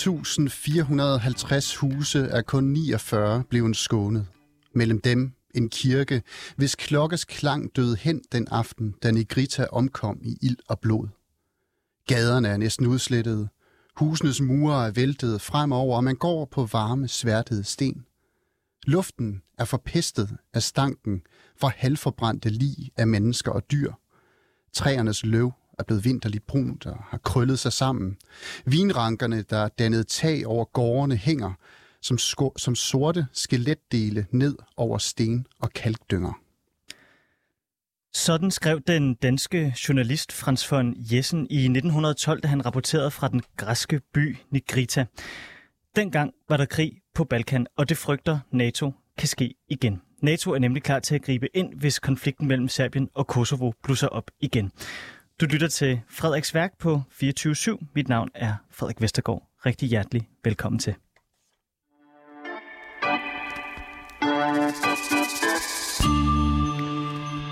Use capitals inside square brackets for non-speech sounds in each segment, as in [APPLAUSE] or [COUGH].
1.450 huse er kun 49 blevet skånet. Mellem dem en kirke, hvis klokkes klang døde hen den aften, da Negrita omkom i ild og blod. Gaderne er næsten udslettede. Husenes mure er væltet fremover, og man går på varme, sværtede sten. Luften er forpestet af stanken fra halvforbrændte lig af mennesker og dyr. Træernes løv er blevet vinterligt brunt og har krøllet sig sammen. Vinrankerne, der dannede tag over gårdene, hænger som, sko- som sorte skeletdele ned over sten og kalkdynger. Sådan skrev den danske journalist Frans von Jessen i 1912, da han rapporterede fra den græske by Nigrita. Dengang var der krig på Balkan, og det frygter NATO kan ske igen. NATO er nemlig klar til at gribe ind, hvis konflikten mellem Serbien og Kosovo blusser op igen. Du lytter til Frederiks Værk på 24.7. Mit navn er Frederik Vestergaard. Rigtig hjertelig velkommen til.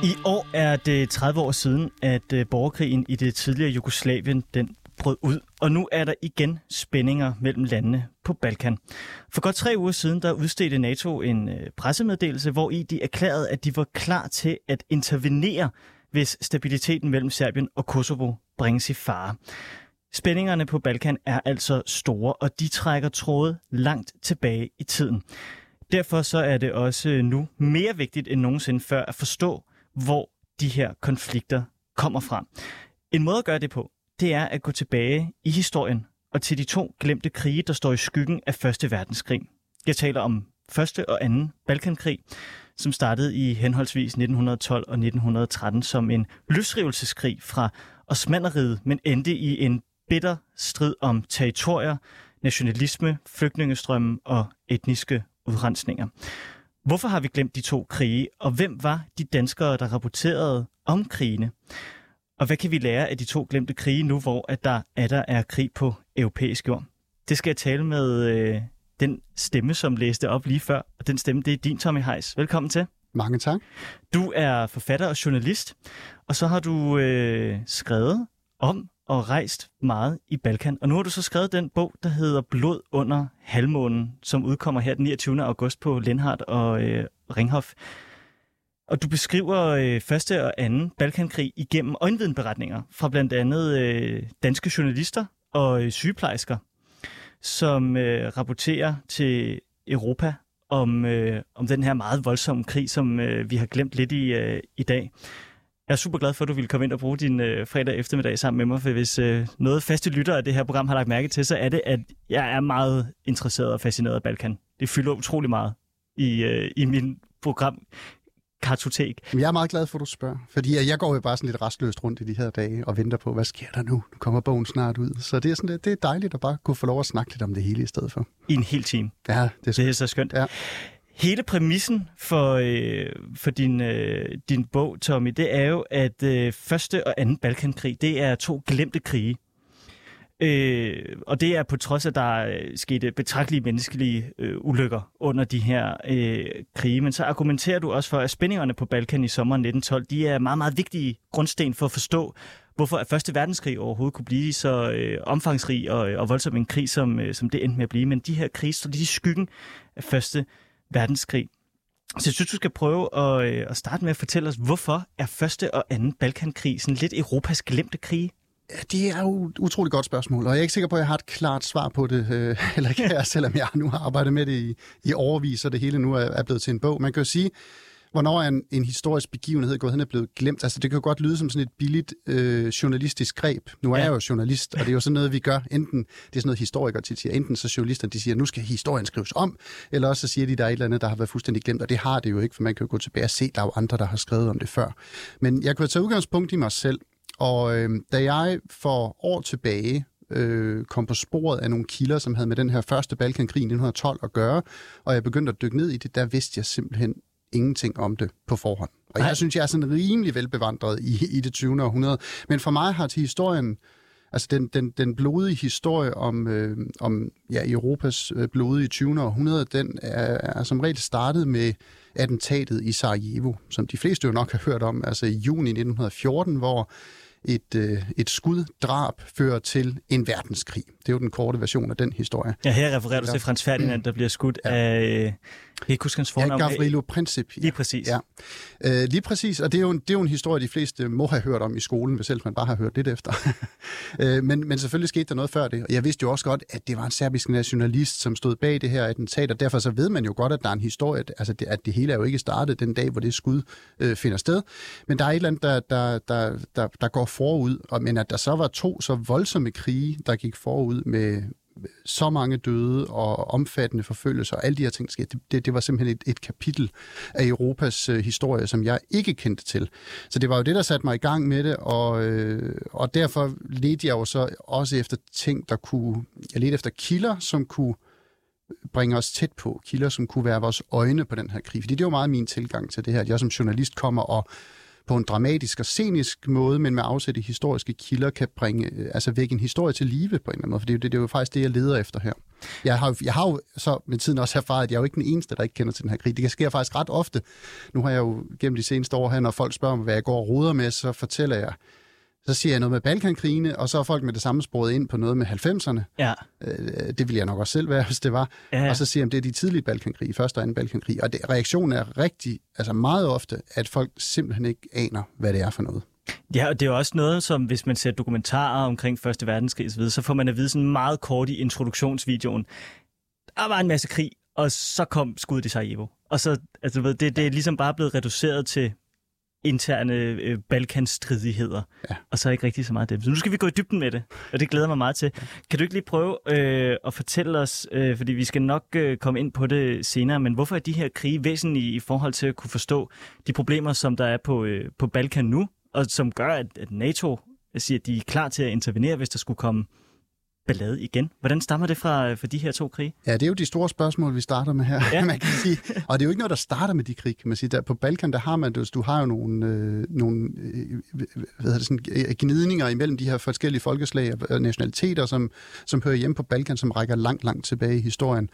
I år er det 30 år siden, at øh, borgerkrigen i det tidligere Jugoslavien den brød ud, og nu er der igen spændinger mellem landene på Balkan. For godt tre uger siden, der udstedte NATO en øh, pressemeddelelse, hvor i de erklærede, at de var klar til at intervenere, hvis stabiliteten mellem Serbien og Kosovo bringes i fare. Spændingerne på Balkan er altså store, og de trækker tråde langt tilbage i tiden. Derfor så er det også nu mere vigtigt end nogensinde før at forstå, hvor de her konflikter kommer fra. En måde at gøre det på, det er at gå tilbage i historien og til de to glemte krige, der står i skyggen af Første Verdenskrig. Jeg taler om Første og Anden Balkankrig, som startede i henholdsvis 1912 og 1913 som en løsrivelseskrig fra Osmanderiget, men endte i en bitter strid om territorier, nationalisme, flygtningestrømme og etniske udrensninger. Hvorfor har vi glemt de to krige, og hvem var de danskere, der rapporterede om krigene? Og hvad kan vi lære af de to glemte krige nu, hvor at der er der er krig på europæisk jord? Det skal jeg tale med øh, den stemme, som læste op lige før, og den stemme, det er din, Tommy Heis. Velkommen til. Mange tak. Du er forfatter og journalist, og så har du øh, skrevet om og rejst meget i Balkan. Og nu har du så skrevet den bog, der hedder Blod under halvmånen, som udkommer her den 29. august på Lindhardt og øh, Ringhof. Og du beskriver øh, første og anden Balkankrig igennem øjenvidenberetninger fra blandt andet øh, danske journalister og øh, sygeplejersker, som øh, rapporterer til Europa om, øh, om den her meget voldsomme krig, som øh, vi har glemt lidt i, øh, i dag. Jeg er super glad for, at du ville komme ind og bruge din øh, fredag eftermiddag sammen med mig, for hvis øh, noget faste lytter af det her program har lagt mærke til, så er det, at jeg er meget interesseret og fascineret af Balkan. Det fylder utrolig meget i, øh, i min program kartotek. Jeg er meget glad for, at du spørger, fordi jeg går jo bare sådan lidt restløst rundt i de her dage og venter på, hvad sker der nu? Nu kommer bogen snart ud. Så det er, sådan, det, det er dejligt at bare kunne få lov at snakke lidt om det hele i stedet for. I en hel time. Ja, det er, det er så skønt. Ja. Hele præmissen for, øh, for din, øh, din bog, Tommy, det er jo, at øh, første og anden Balkankrig, det er to glemte krige. Øh, og det er på trods af, at der øh, skete betragtelige menneskelige øh, ulykker under de her øh, krige. Men så argumenterer du også for, at spændingerne på Balkan i sommeren 1912, de er meget, meget vigtige grundsten for at forstå, hvorfor Første Verdenskrig overhovedet kunne blive så øh, omfangsrig og, øh, og voldsom en krig, som, øh, som det endte med at blive. Men de her krige står lige i skyggen af Første Verdenskrig. Så jeg synes, du skal prøve at, øh, at starte med at fortælle os, hvorfor er Første og Anden Balkankrig sådan lidt Europas glemte krig? Det er jo et utroligt godt spørgsmål, og jeg er ikke sikker på, at jeg har et klart svar på det, øh, eller kan jeg, selvom jeg nu har arbejdet med det i, i overvis, og det hele nu er, er blevet til en bog. Man kan jo sige, hvornår er en, en historisk begivenhed gået hen og blevet glemt? Altså, det kan jo godt lyde som sådan et billigt øh, journalistisk greb. Nu er ja. jeg jo journalist, og det er jo sådan noget, vi gør. Enten, det er sådan noget, historikere tit siger, enten så journalister, de siger, nu skal historien skrives om, eller også så siger de, der er et eller andet, der har været fuldstændig glemt, og det har det jo ikke, for man kan jo gå tilbage og se, der er jo andre, der har skrevet om det før. Men jeg kan tage udgangspunkt i mig selv, og øh, da jeg for år tilbage øh, kom på sporet af nogle kilder, som havde med den her første Balkankrig i 1912 at gøre, og jeg begyndte at dykke ned i det, der vidste jeg simpelthen ingenting om det på forhånd. Og jeg synes, jeg er sådan rimelig velbevandret i, i det 20. århundrede. Men for mig har til historien, altså den, den, den blodige historie om, øh, om ja, Europas øh, blodige 20. århundrede, den er, er som regel startet med attentatet i Sarajevo, som de fleste jo nok har hørt om, altså i juni 1914, hvor et, øh, et skuddrab fører til en verdenskrig. Det er jo den korte version af den historie. Ja, her refererer du til Frans Ferdinand, der bliver skudt ja. af... Øh, jeg ikke huske hans fornavn. Ja, Gavrilo Princip. Ja. Lige præcis. Ja. Øh, lige præcis, og det er, jo en, det er jo en historie, de fleste må have hørt om i skolen, hvis selv man bare har hørt lidt efter. [LAUGHS] øh, men, men selvfølgelig skete der noget før det, og jeg vidste jo også godt, at det var en serbisk nationalist, som stod bag det her attentat, og derfor så ved man jo godt, at der er en historie, altså det, at det hele er jo ikke startet den dag, hvor det skud øh, finder sted. Men der er et eller andet, der, der, der, der, der går forud, og, men at der så var to så voldsomme krige, der gik forud med, så mange døde og omfattende forfølgelser og alle de her ting. Det, det, det var simpelthen et, et kapitel af Europas øh, historie, som jeg ikke kendte til. Så det var jo det, der satte mig i gang med det, og, øh, og derfor ledte jeg jo så også efter ting, der kunne... Jeg ledte efter kilder, som kunne bringe os tæt på. Kilder, som kunne være vores øjne på den her krig. Fordi det er jo meget min tilgang til det her, at jeg som journalist kommer og på en dramatisk og scenisk måde, men med afsæt i historiske kilder, kan bringe, øh, altså vække en historie til live på en eller anden måde, for det er jo, det, det er jo faktisk det, jeg leder efter her. Jeg har, jeg har jo så med tiden også erfaret, at jeg er jo ikke den eneste, der ikke kender til den her krig. Det sker faktisk ret ofte. Nu har jeg jo gennem de seneste år her, når folk spørger mig, hvad jeg går og ruder med, så fortæller jeg, så siger jeg noget med Balkankrigene, og så er folk med det samme sporet ind på noget med 90'erne. Ja. Øh, det ville jeg nok også selv være, [LAUGHS] hvis det var. Ja, ja. Og så siger jeg, at det er de tidlige Balkankrig, første og anden Balkankrig. Og det, reaktionen er rigtig, altså meget ofte, at folk simpelthen ikke aner, hvad det er for noget. Ja, og det er også noget, som hvis man ser dokumentarer omkring Første Verdenskrig så, så får man at vide sådan meget kort i introduktionsvideoen. Der var en masse krig, og så kom skuddet i Sarajevo. Og så, altså, ved, det, det er ligesom bare blevet reduceret til interne øh, balkanstridigheder, ja. og så er ikke rigtig så meget det. Så nu skal vi gå i dybden med det, og det glæder mig meget til. Ja. Kan du ikke lige prøve øh, at fortælle os, øh, fordi vi skal nok øh, komme ind på det senere, men hvorfor er de her krige væsentlige i forhold til at kunne forstå de problemer, som der er på, øh, på Balkan nu, og som gør, at, at NATO siger, at de er klar til at intervenere, hvis der skulle komme ballade igen. Hvordan stammer det fra, fra de her to krige? Ja, det er jo de store spørgsmål, vi starter med her, ja. [LAUGHS] man kan sige. Og det er jo ikke noget, der starter med de krig, kan man sige. Der, på Balkan, der har man, du, du har jo nogle, øh, nogle øh, hvad det, sådan, øh, gnidninger imellem de her forskellige folkeslag og nationaliteter, som, som hører hjemme på Balkan, som rækker langt, langt tilbage i historien.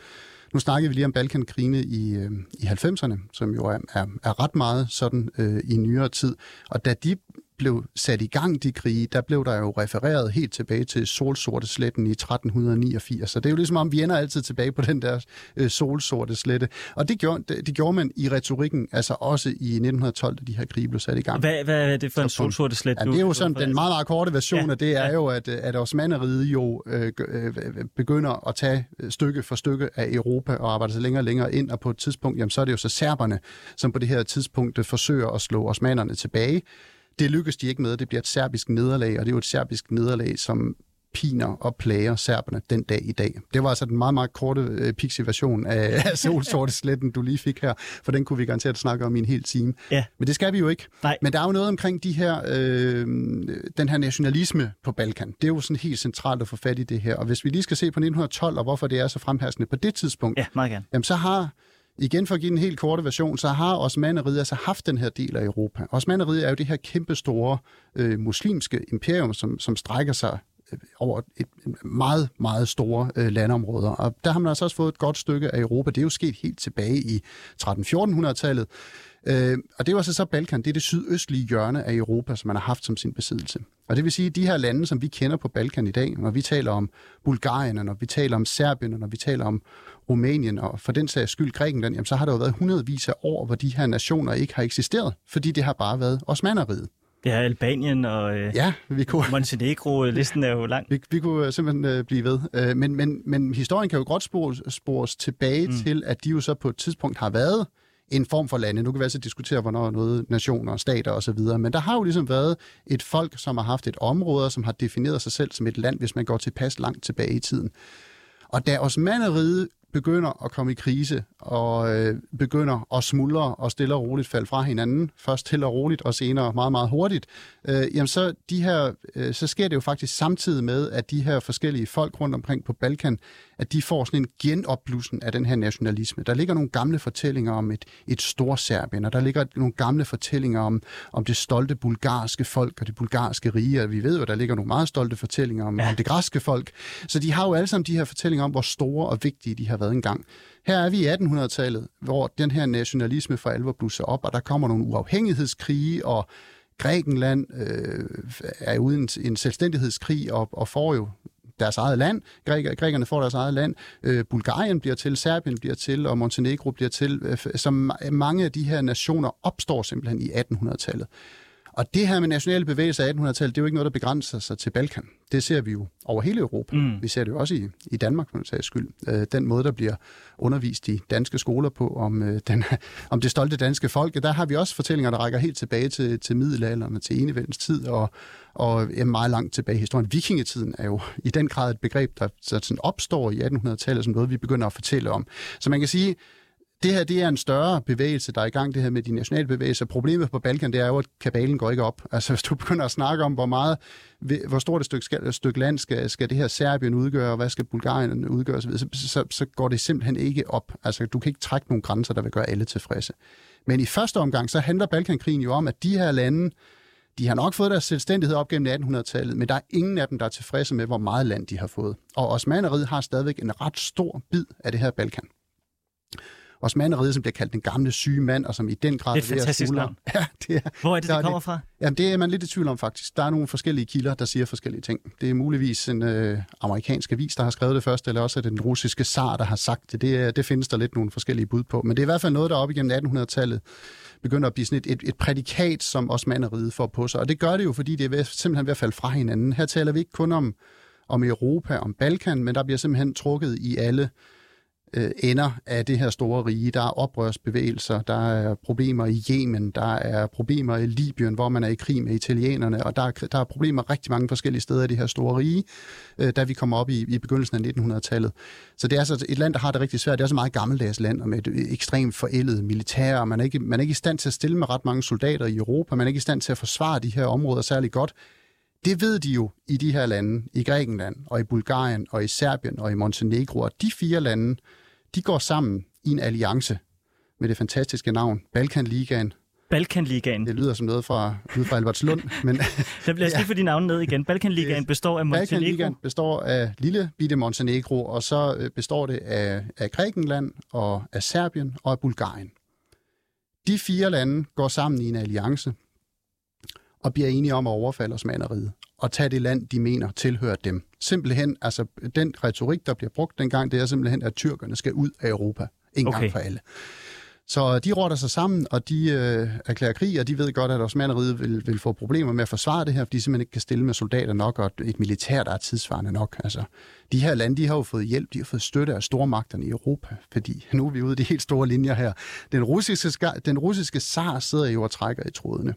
Nu snakkede vi lige om Balkankrigene i, øh, i 90'erne, som jo er, er, er ret meget sådan øh, i nyere tid. Og da de blev sat i gang, de krige, der blev der jo refereret helt tilbage til solsorte sletten i 1389. Så det er jo ligesom om, vi ender altid tilbage på den der øh, solsorte slette. Og det gjorde, det, det gjorde man i retorikken, altså også i 1912, da de her krige blev sat i gang. Hvad, hvad er det for en solsorte slet? Ja, det er jo sådan den meget, meget korte version ja, af det, er ja. jo, at, at Osmaneriet jo øh, øh, begynder at tage stykke for stykke af Europa og arbejder sig længere og længere ind, og på et tidspunkt, jamen, så er det jo så serberne, som på det her tidspunkt forsøger at slå osmanerne tilbage. Det lykkes de ikke med. Det bliver et serbisk nederlag, og det er jo et serbisk nederlag, som piner og plager serberne den dag i dag. Det var altså den meget, meget korte øh, pixie-version af, [LAUGHS] af solsorte sletten, du lige fik her, for den kunne vi garanteret snakke om i en hel time. Ja. Men det skal vi jo ikke. Nej. Men der er jo noget omkring de her, øh, den her nationalisme på Balkan. Det er jo sådan helt centralt at få fat i det her. Og hvis vi lige skal se på 1912, og hvorfor det er så fremhærsende på det tidspunkt, ja, meget gerne. Jamen, så har igen for at give en helt korte version, så har Osmaneriet altså haft den her del af Europa. Osmaneriet er jo det her kæmpe store øh, muslimske imperium, som, som strækker sig øh, over et meget, meget store øh, landområder. Og der har man altså også fået et godt stykke af Europa. Det er jo sket helt tilbage i 13-1400-tallet. Øh, og det var så altså så Balkan, det er det sydøstlige hjørne af Europa, som man har haft som sin besiddelse. Og det vil sige, at de her lande, som vi kender på Balkan i dag, når vi taler om Bulgarien, når vi taler om Serbien, når vi taler om Rumænien og for den sags skyld Grækenland, jamen, så har der jo været hundredvis af år, hvor de her nationer ikke har eksisteret, fordi det har bare været osmaneriet. Ja, Albanien og øh, ja, vi kunne, Montenegro, [LAUGHS] listen er jo lang. Vi, vi kunne simpelthen øh, blive ved. Øh, men, men, men historien kan jo godt spores, spores tilbage mm. til, at de jo så på et tidspunkt har været en form for lande. Nu kan vi altså diskutere, hvornår noget nationer, stater osv., men der har jo ligesom været et folk, som har haft et område, som har defineret sig selv som et land, hvis man går tilpas langt tilbage i tiden. Og da osmaneriet begynder at komme i krise og øh, begynder at smuldre og stille og roligt falde fra hinanden, først til og roligt og senere meget, meget hurtigt, øh, jamen så, de her, øh, så sker det jo faktisk samtidig med, at de her forskellige folk rundt omkring på Balkan, at de får sådan en genopblussen af den her nationalisme. Der ligger nogle gamle fortællinger om et, et Storserbien, og der ligger nogle gamle fortællinger om, om det stolte bulgarske folk og det bulgarske rige, og vi ved jo, der ligger nogle meget stolte fortællinger om, ja. om det græske folk. Så de har jo alle sammen de her fortællinger om, hvor store og vigtige de har været engang. Her er vi i 1800-tallet, hvor den her nationalisme for alvor blusser op, og der kommer nogle uafhængighedskrige, og Grækenland øh, er uden en selvstændighedskrig og, og får jo deres eget land. Græk, grækerne får deres eget land. Øh, Bulgarien bliver til, Serbien bliver til, og Montenegro bliver til. Øh, så mange af de her nationer opstår simpelthen i 1800-tallet. Og det her med nationale bevægelser af 1800-tallet, det er jo ikke noget, der begrænser sig til Balkan. Det ser vi jo over hele Europa. Mm. Vi ser det jo også i, i Danmark, for en sags skyld. Øh, den måde, der bliver undervist i danske skoler på, om, øh, den, [LAUGHS] om det stolte danske folk, der har vi også fortællinger, der rækker helt tilbage til, til middelalderen og til enevældens tid, og, og ja, meget langt tilbage i historien. Vikingetiden er jo i den grad et begreb, der, der sådan opstår i 1800-tallet, som noget, vi begynder at fortælle om. Så man kan sige, det her det er en større bevægelse, der er i gang, det her med de nationale bevægelser. Problemet på Balkan, det er jo, at kabalen går ikke op. [LAUGHS] Altså hvis du begynder at snakke om, hvor meget, hvor stort et stykke, skal, et stykke land skal, skal det her Serbien udgøre, og hvad skal Bulgarien udgøre osv., så, så, så går det simpelthen ikke op. Altså du kan ikke trække nogle grænser, der vil gøre alle tilfredse. Men i første omgang, så handler Balkankrigen jo om, at de her lande, de har nok fået deres selvstændighed op gennem 1800-tallet, men der er ingen af dem, der er tilfredse med, hvor meget land de har fået. Og Osmaneriet har stadigvæk en ret stor bid af det her Balkan. Osmaneriet, som bliver kaldt den gamle syge mand, og som i den grad... Det er et fantastisk navn. [LAUGHS] Ja, det er, Hvor er det, det kommer fra? Jamen, det er man lidt i tvivl om, faktisk. Der er nogle forskellige kilder, der siger forskellige ting. Det er muligvis en øh, amerikansk avis, der har skrevet det først, eller også er det den russiske zar, der har sagt det. Det, det findes der lidt nogle forskellige bud på. Men det er i hvert fald noget, der op igennem 1800-tallet begynder at blive sådan et, et, et prædikat, som Osmaneriet får på sig. Og det gør det jo, fordi det er ved, simpelthen ved at falde fra hinanden. Her taler vi ikke kun om, om Europa, om Balkan, men der bliver simpelthen trukket i alle øh, ender af det her store rige. Der er oprørsbevægelser, der er problemer i Yemen, der er problemer i Libyen, hvor man er i krig med italienerne, og der er, der er problemer rigtig mange forskellige steder i det her store rige, øh, da vi kommer op i, i begyndelsen af 1900-tallet. Så det er altså et land, der har det rigtig svært. Det er også et meget gammeldags land, og med et øh, ekstremt forældet militær, og man er, ikke, man er ikke i stand til at stille med ret mange soldater i Europa, man er ikke i stand til at forsvare de her områder særlig godt. Det ved de jo i de her lande, i Grækenland og i Bulgarien og i Serbien og i Montenegro, og de fire lande, de går sammen i en alliance med det fantastiske navn Balkanligaen. Balkanligaen. Det lyder som noget fra, ud fra Albertslund. [LAUGHS] men, Der bliver ja. for de navne ned igen. Balkanligaen består af Montenegro. Balkanligaen består af lille bitte Montenegro, og så øh, består det af, af Grækenland og af Serbien og af Bulgarien. De fire lande går sammen i en alliance og bliver enige om at overfalde osmaneriet og tage det land, de mener tilhører dem. Simpelthen, altså den retorik, der bliver brugt dengang, det er simpelthen, at tyrkerne skal ud af Europa. En okay. gang for alle. Så de råder sig sammen, og de øh, erklærer krig, og de ved godt, at Osmaneriet vil, vil få problemer med at forsvare det her, fordi de simpelthen ikke kan stille med soldater nok, og et militær, der er tidsvarende nok. Altså, de her lande, de har jo fået hjælp, de har fået støtte af stormagterne i Europa, fordi nu er vi ude i de helt store linjer her. Den russiske, den russiske zar sidder jo og trækker i trådene.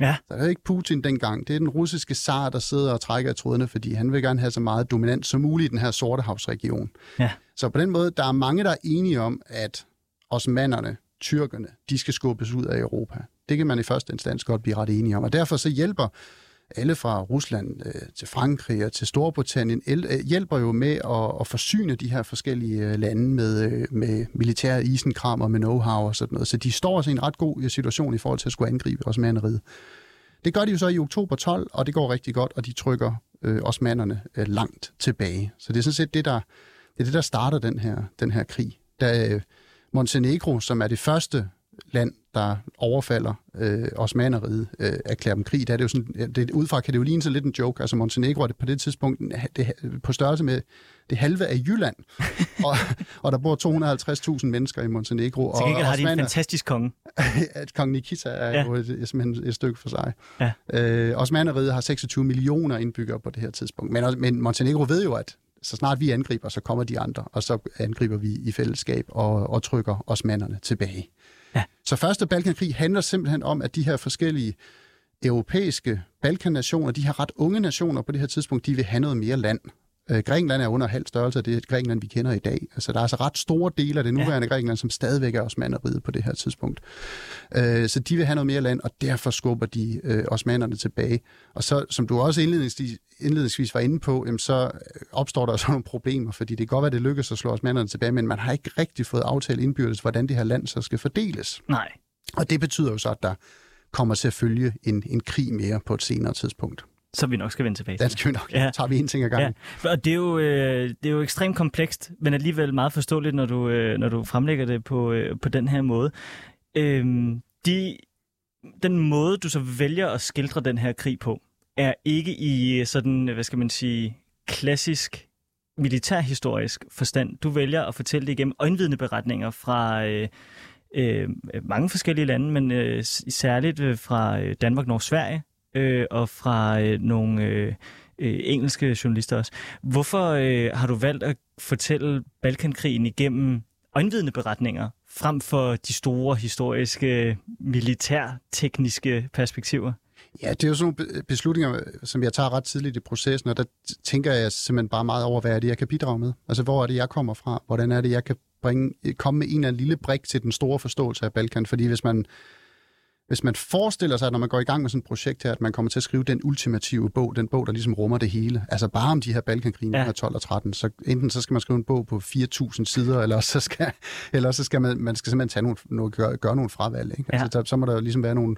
Ja. Så det er ikke Putin dengang. Det er den russiske zar, der sidder og trækker i trådene, fordi han vil gerne have så meget dominant som muligt i den her Sortehavsregion. Ja. Så på den måde, der er mange, der er enige om, at osmanderne, tyrkerne, de skal skubbes ud af Europa. Det kan man i første instans godt blive ret enige om. Og derfor så hjælper alle fra Rusland øh, til Frankrig og til Storbritannien øh, hjælper jo med at, at forsyne de her forskellige øh, lande med, øh, med militære isenkram og med know-how og sådan noget. Så de står altså i en ret god øh, situation i forhold til at skulle angribe osmanderiet. Det gør de jo så i oktober 12, og det går rigtig godt, og de trykker øh, øh, langt tilbage. Så det er sådan set det, der, det, er det, der starter den her, den her krig. Da øh, Montenegro, som er det første land, der overfalder øh, osmaneriet, øh, erklærer dem krig. Der er det jo sådan, det, udefra kan det jo ligne så lidt en joke. Altså Montenegro er det på det tidspunkt det, på størrelse med det halve af Jylland, [LAUGHS] og, og der bor 250.000 mennesker i Montenegro. Så og, har de en fantastisk konge. [LAUGHS] kong Nikita er ja. jo et, simpelthen et stykke for sig. Ja. Øh, osmaneriet har 26 millioner indbyggere på det her tidspunkt. Men, men Montenegro ved jo, at så snart vi angriber, så kommer de andre, og så angriber vi i fællesskab og, og trykker osmanderne tilbage. Ja. Så første Balkankrig handler simpelthen om, at de her forskellige europæiske Balkannationer, de her ret unge nationer på det her tidspunkt, de vil have noget mere land. Øh, Grækenland er under halv størrelse af det Grækenland, vi kender i dag. Altså, der er altså ret store dele af det nuværende ja. Grækenland, som stadigvæk er osmaneriet på det her tidspunkt. Øh, så de vil have noget mere land, og derfor skubber de øh, osmanerne tilbage. Og så, som du også indledningsvis, indledningsvis var inde på, jamen, så opstår der [LAUGHS] så nogle problemer, fordi det kan godt være, det lykkes at slå osmanerne tilbage, men man har ikke rigtig fået aftalt indbyrdes, hvordan det her land så skal fordeles. Nej. Og det betyder jo så, at der kommer til at følge en, en krig mere på et senere tidspunkt. Som vi nok skal vende tilbage til. Den skal vi nok. Ja. Tager vi en ting ad gangen. Ja. Og det er, jo, øh, det er jo ekstremt komplekst, men alligevel meget forståeligt, når du, øh, når du fremlægger det på, øh, på den her måde. Øh, de den måde, du så vælger at skildre den her krig på, er ikke i sådan, hvad skal man sige, klassisk militærhistorisk forstand. Du vælger at fortælle det igennem øjenvidende beretninger fra øh, øh, mange forskellige lande, men øh, særligt øh, fra øh, Danmark, Norge, Sverige øh, og fra øh, nogle øh, øh, engelske journalister også. Hvorfor øh, har du valgt at fortælle Balkankrigen igennem øjenvidende beretninger, frem for de store historiske, militærtekniske perspektiver? Ja, det er jo sådan nogle beslutninger, som jeg tager ret tidligt i processen, og der tænker jeg simpelthen bare meget over, hvad er det, jeg kan bidrage med? Altså, hvor er det, jeg kommer fra? Hvordan er det, jeg kan bringe, komme med en eller anden lille brik til den store forståelse af Balkan? Fordi hvis man, hvis man forestiller sig, at når man går i gang med sådan et projekt her, at man kommer til at skrive den ultimative bog, den bog, der ligesom rummer det hele, altså bare om de her Balkankrigen ja. 12 og 13, så enten så skal man skrive en bog på 4.000 sider, eller så skal, eller så skal man, man skal simpelthen tage nogle, nogle, gøre, gøre nogle fravalg. Ikke? Altså, ja. så, så må der jo ligesom være nogle,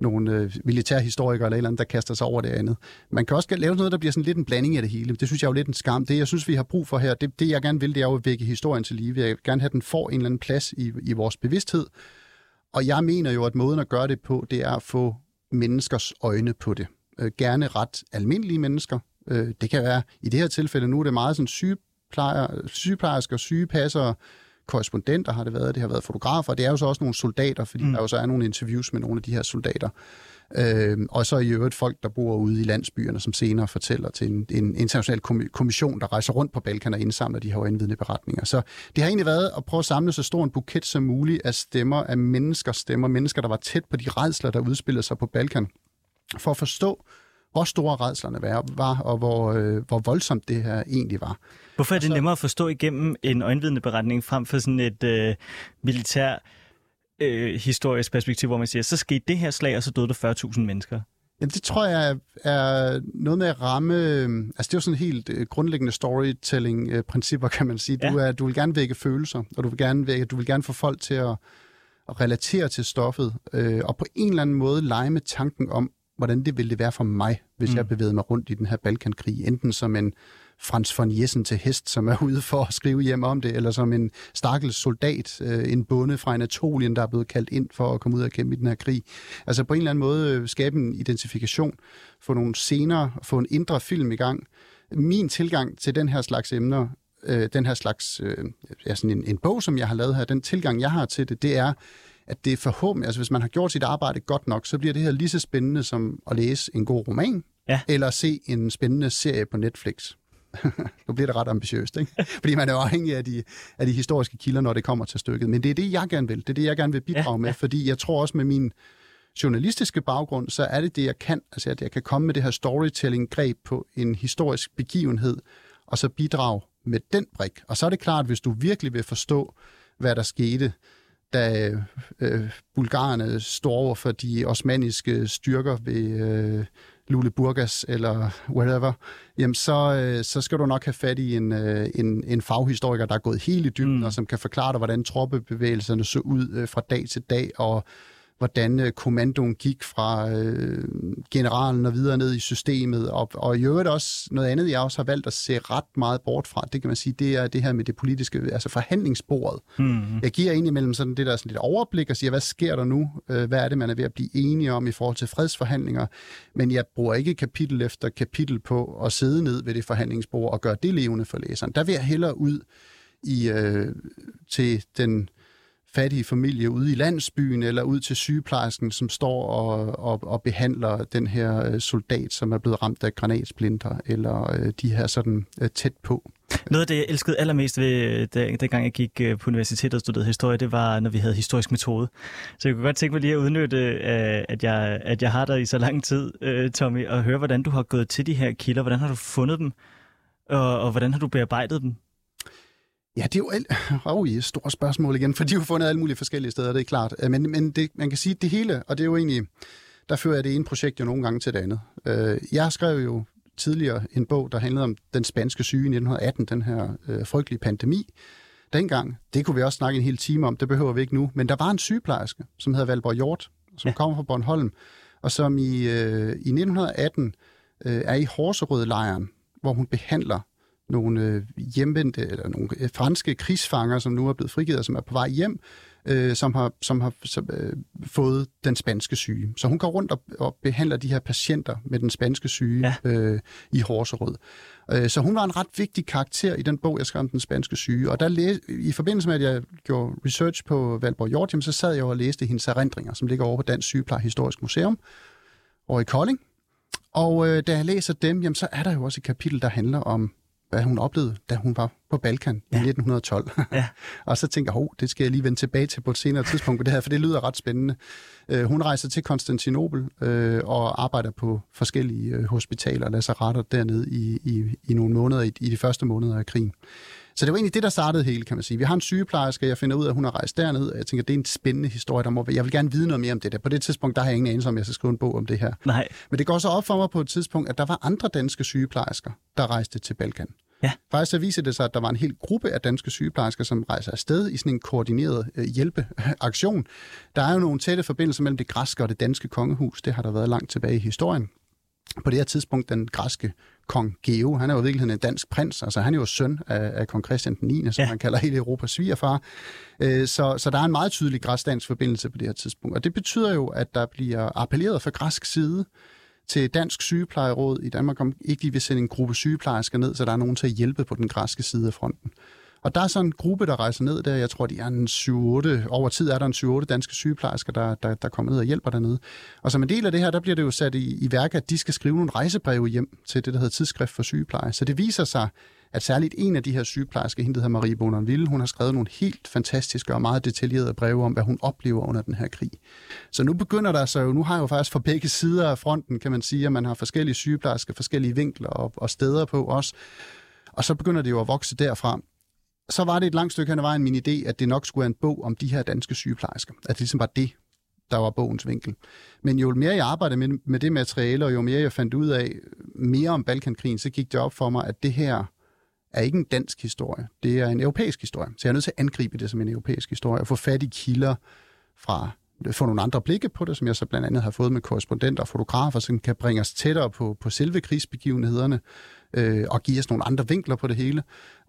nogle øh, militærhistorikere eller, eller andet, der kaster sig over det andet. Man kan også lave noget, der bliver sådan lidt en blanding af det hele. Det synes jeg er jo lidt en skam. Det, jeg synes, vi har brug for her, det, det jeg gerne vil, det er jo at vække historien til live. Jeg vil gerne have, at den får en eller anden plads i, i vores bevidsthed. Og jeg mener jo, at måden at gøre det på, det er at få menneskers øjne på det. Øh, gerne ret almindelige mennesker. Øh, det kan være, i det her tilfælde nu, er det meget sådan sygeplejer, sygeplejersker, sygepasser, korrespondenter har det været, det har været fotografer, det er jo så også nogle soldater, fordi mm. der jo så er nogle interviews med nogle af de her soldater. Øh, og så i øvrigt folk, der bor ude i landsbyerne, som senere fortæller til en, en international kommission, der rejser rundt på Balkan og indsamler de her indvidende beretninger. Så det har egentlig været at prøve at samle så stor en buket som muligt af stemmer, af menneskers stemmer, mennesker, der var tæt på de redsler, der udspillede sig på Balkan, for at forstå, hvor store redslerne var, og hvor, øh, hvor voldsomt det her egentlig var. Hvorfor er det så, nemmere at forstå igennem en øjenvidende beretning frem for sådan et øh, militær øh, historisk perspektiv, hvor man siger, så skete det her slag, og så døde der 40.000 mennesker? Jamen, det tror jeg er noget med at ramme... Altså, det er jo sådan helt øh, grundlæggende storytelling-principper, kan man sige. Du, ja. er, du vil gerne vække følelser, og du vil gerne, vække, du vil gerne få folk til at, at relatere til stoffet, øh, og på en eller anden måde lege med tanken om, hvordan det ville det være for mig, hvis mm. jeg bevægede mig rundt i den her Balkankrig, enten som en Frans von Jessen til hest, som er ude for at skrive hjem om det, eller som en stakkels soldat, øh, en bonde fra Anatolien, der er blevet kaldt ind for at komme ud og kæmpe i den her krig. Altså på en eller anden måde øh, skabe en identifikation, få nogle scener, få en indre film i gang. Min tilgang til den her slags emner, øh, den her slags, øh, ja, sådan en, en bog, som jeg har lavet her, den tilgang, jeg har til det, det er, at det er forhåbentlig, altså hvis man har gjort sit arbejde godt nok, så bliver det her lige så spændende som at læse en god roman, ja. eller se en spændende serie på Netflix. [LAUGHS] nu bliver det ret ambitiøst, ikke? [LAUGHS] Fordi man er afhængig af de, af de historiske kilder, når det kommer til stykket. Men det er det, jeg gerne vil. Det er det, jeg gerne vil bidrage ja, med, ja. fordi jeg tror også med min journalistiske baggrund, så er det det, jeg kan. Altså, at jeg kan komme med det her storytelling-greb på en historisk begivenhed, og så bidrage med den brik. Og så er det klart, hvis du virkelig vil forstå, hvad der skete, da øh, bulgarerne stod over for de osmaniske styrker ved øh, Lule Burgas eller whatever, jamen så, øh, så skal du nok have fat i en, øh, en, en faghistoriker, der er gået helt i dybden, mm. og som kan forklare dig, hvordan troppebevægelserne så ud øh, fra dag til dag, og hvordan øh, kommandoen gik fra øh, generalen og videre ned i systemet. Og, og i øvrigt også noget andet, jeg også har valgt at se ret meget bort fra, det kan man sige, det er det her med det politiske, altså forhandlingsbordet. Mm. Jeg giver egentlig mellem sådan det der sådan lidt overblik og siger, hvad sker der nu? Øh, hvad er det, man er ved at blive enige om i forhold til fredsforhandlinger? Men jeg bruger ikke kapitel efter kapitel på at sidde ned ved det forhandlingsbord og gøre det levende for læseren. Der vil jeg hellere ud i øh, til den fattige familie ude i landsbyen eller ud til sygeplejersken, som står og, og, og behandler den her øh, soldat, som er blevet ramt af granatsplinter, eller øh, de her sådan øh, tæt på. Noget af det, jeg elskede allermest ved, da, dengang jeg gik på universitetet og studerede historie, det var, når vi havde historisk metode. Så jeg kunne godt tænke mig lige at udnytte, at jeg, at jeg har dig i så lang tid, Tommy, og høre, hvordan du har gået til de her kilder. Hvordan har du fundet dem, og, og hvordan har du bearbejdet dem? Ja, det er jo [LAUGHS] et oh, yes, stort spørgsmål igen, for de har fundet alle mulige forskellige steder, det er klart. Øh, men, men det, man kan sige, at det hele, og det er jo egentlig, der fører jeg det ene projekt jo nogle gange til det andet. Øh, jeg skrev jo tidligere en bog, der handlede om den spanske syge i 1918, den her øh, frygtelige pandemi. Dengang, det kunne vi også snakke en hel time om, det behøver vi ikke nu, men der var en sygeplejerske, som hedder Valborg Hjort, som ja. kommer fra Bornholm, og som i, øh, i 1918 øh, er i Horserød-lejren, hvor hun behandler nogle øh, hjemvendte, eller nogle øh, franske krigsfanger, som nu er blevet frigivet, og som er på vej hjem, øh, som har, som har som, øh, fået den spanske syge. Så hun går rundt og, og behandler de her patienter med den spanske syge ja. øh, i Horserød. Øh, så hun var en ret vigtig karakter i den bog, jeg skrev om den spanske syge. Og der læs, i forbindelse med, at jeg gjorde research på Valborg Hjortjem, så sad jeg og læste hendes erindringer, som ligger over på Dansk Sygepleje Historisk Museum over i Kolding. Og øh, da jeg læser dem, jamen, så er der jo også et kapitel, der handler om hvad hun oplevede, da hun var på Balkan ja. i 1912. [LAUGHS] Ja. og så tænker jeg, det skal jeg lige vende tilbage til på et senere tidspunkt det her, for det lyder ret spændende. Øh, hun rejser til Konstantinopel øh, og arbejder på forskellige øh, hospitaler og lazaretter dernede i, i, i nogle måneder, i, i de første måneder af krigen. Så det var egentlig det, der startede hele, kan man sige. Vi har en sygeplejerske, jeg finder ud af, at hun har rejst derned, og jeg tænker, det er en spændende historie, der må Jeg vil gerne vide noget mere om det der. På det tidspunkt, der har jeg ingen anelse om, jeg skal skrive en bog om det her. Nej. Men det går så op for mig på et tidspunkt, at der var andre danske sygeplejersker, der rejste til Balkan. Ja. Faktisk så viser det sig, at der var en hel gruppe af danske sygeplejersker, som rejser afsted i sådan en koordineret øh, hjælpeaktion. Der er jo nogle tætte forbindelser mellem det græske og det danske kongehus. Det har der været langt tilbage i historien. På det her tidspunkt, den græske kong Geo, han er jo i virkeligheden en dansk prins, altså han er jo søn af, af kong Christian den 9., som ja. man kalder hele Europas svigerfar. Øh, så, så der er en meget tydelig græsdansk forbindelse på det her tidspunkt. Og det betyder jo, at der bliver appelleret fra græsk side til Dansk Sygeplejeråd i Danmark, om ikke de vil sende en gruppe sygeplejersker ned, så der er nogen til at hjælpe på den græske side af fronten. Og der er sådan en gruppe, der rejser ned der. Jeg tror, de er en 7-8. Over tid er der en 7-8 danske sygeplejersker, der, der, der kommer ned og hjælper dernede. Og som en del af det her, der bliver det jo sat i, i værk, at de skal skrive nogle rejsebreve hjem til det, der hedder Tidsskrift for Sygepleje. Så det viser sig, at særligt en af de her sygeplejersker, hende hedder Marie Bonanville, hun har skrevet nogle helt fantastiske og meget detaljerede breve om, hvad hun oplever under den her krig. Så nu begynder der så jo, nu har jeg jo faktisk fra begge sider af fronten, kan man sige, at man har forskellige sygeplejersker, forskellige vinkler og, og steder på også. Og så begynder det jo at vokse derfra så var det et langt stykke hen ad vejen min idé, at det nok skulle være en bog om de her danske sygeplejersker. At det ligesom var det, der var bogens vinkel. Men jo mere jeg arbejdede med, med det materiale, og jo mere jeg fandt ud af mere om Balkankrigen, så gik det op for mig, at det her er ikke en dansk historie. Det er en europæisk historie. Så jeg er nødt til at angribe det som en europæisk historie og få fat i kilder fra få nogle andre blikke på det, som jeg så blandt andet har fået med korrespondenter og fotografer, som kan bringe os tættere på, på selve krigsbegivenhederne øh, og give os nogle andre vinkler på det hele.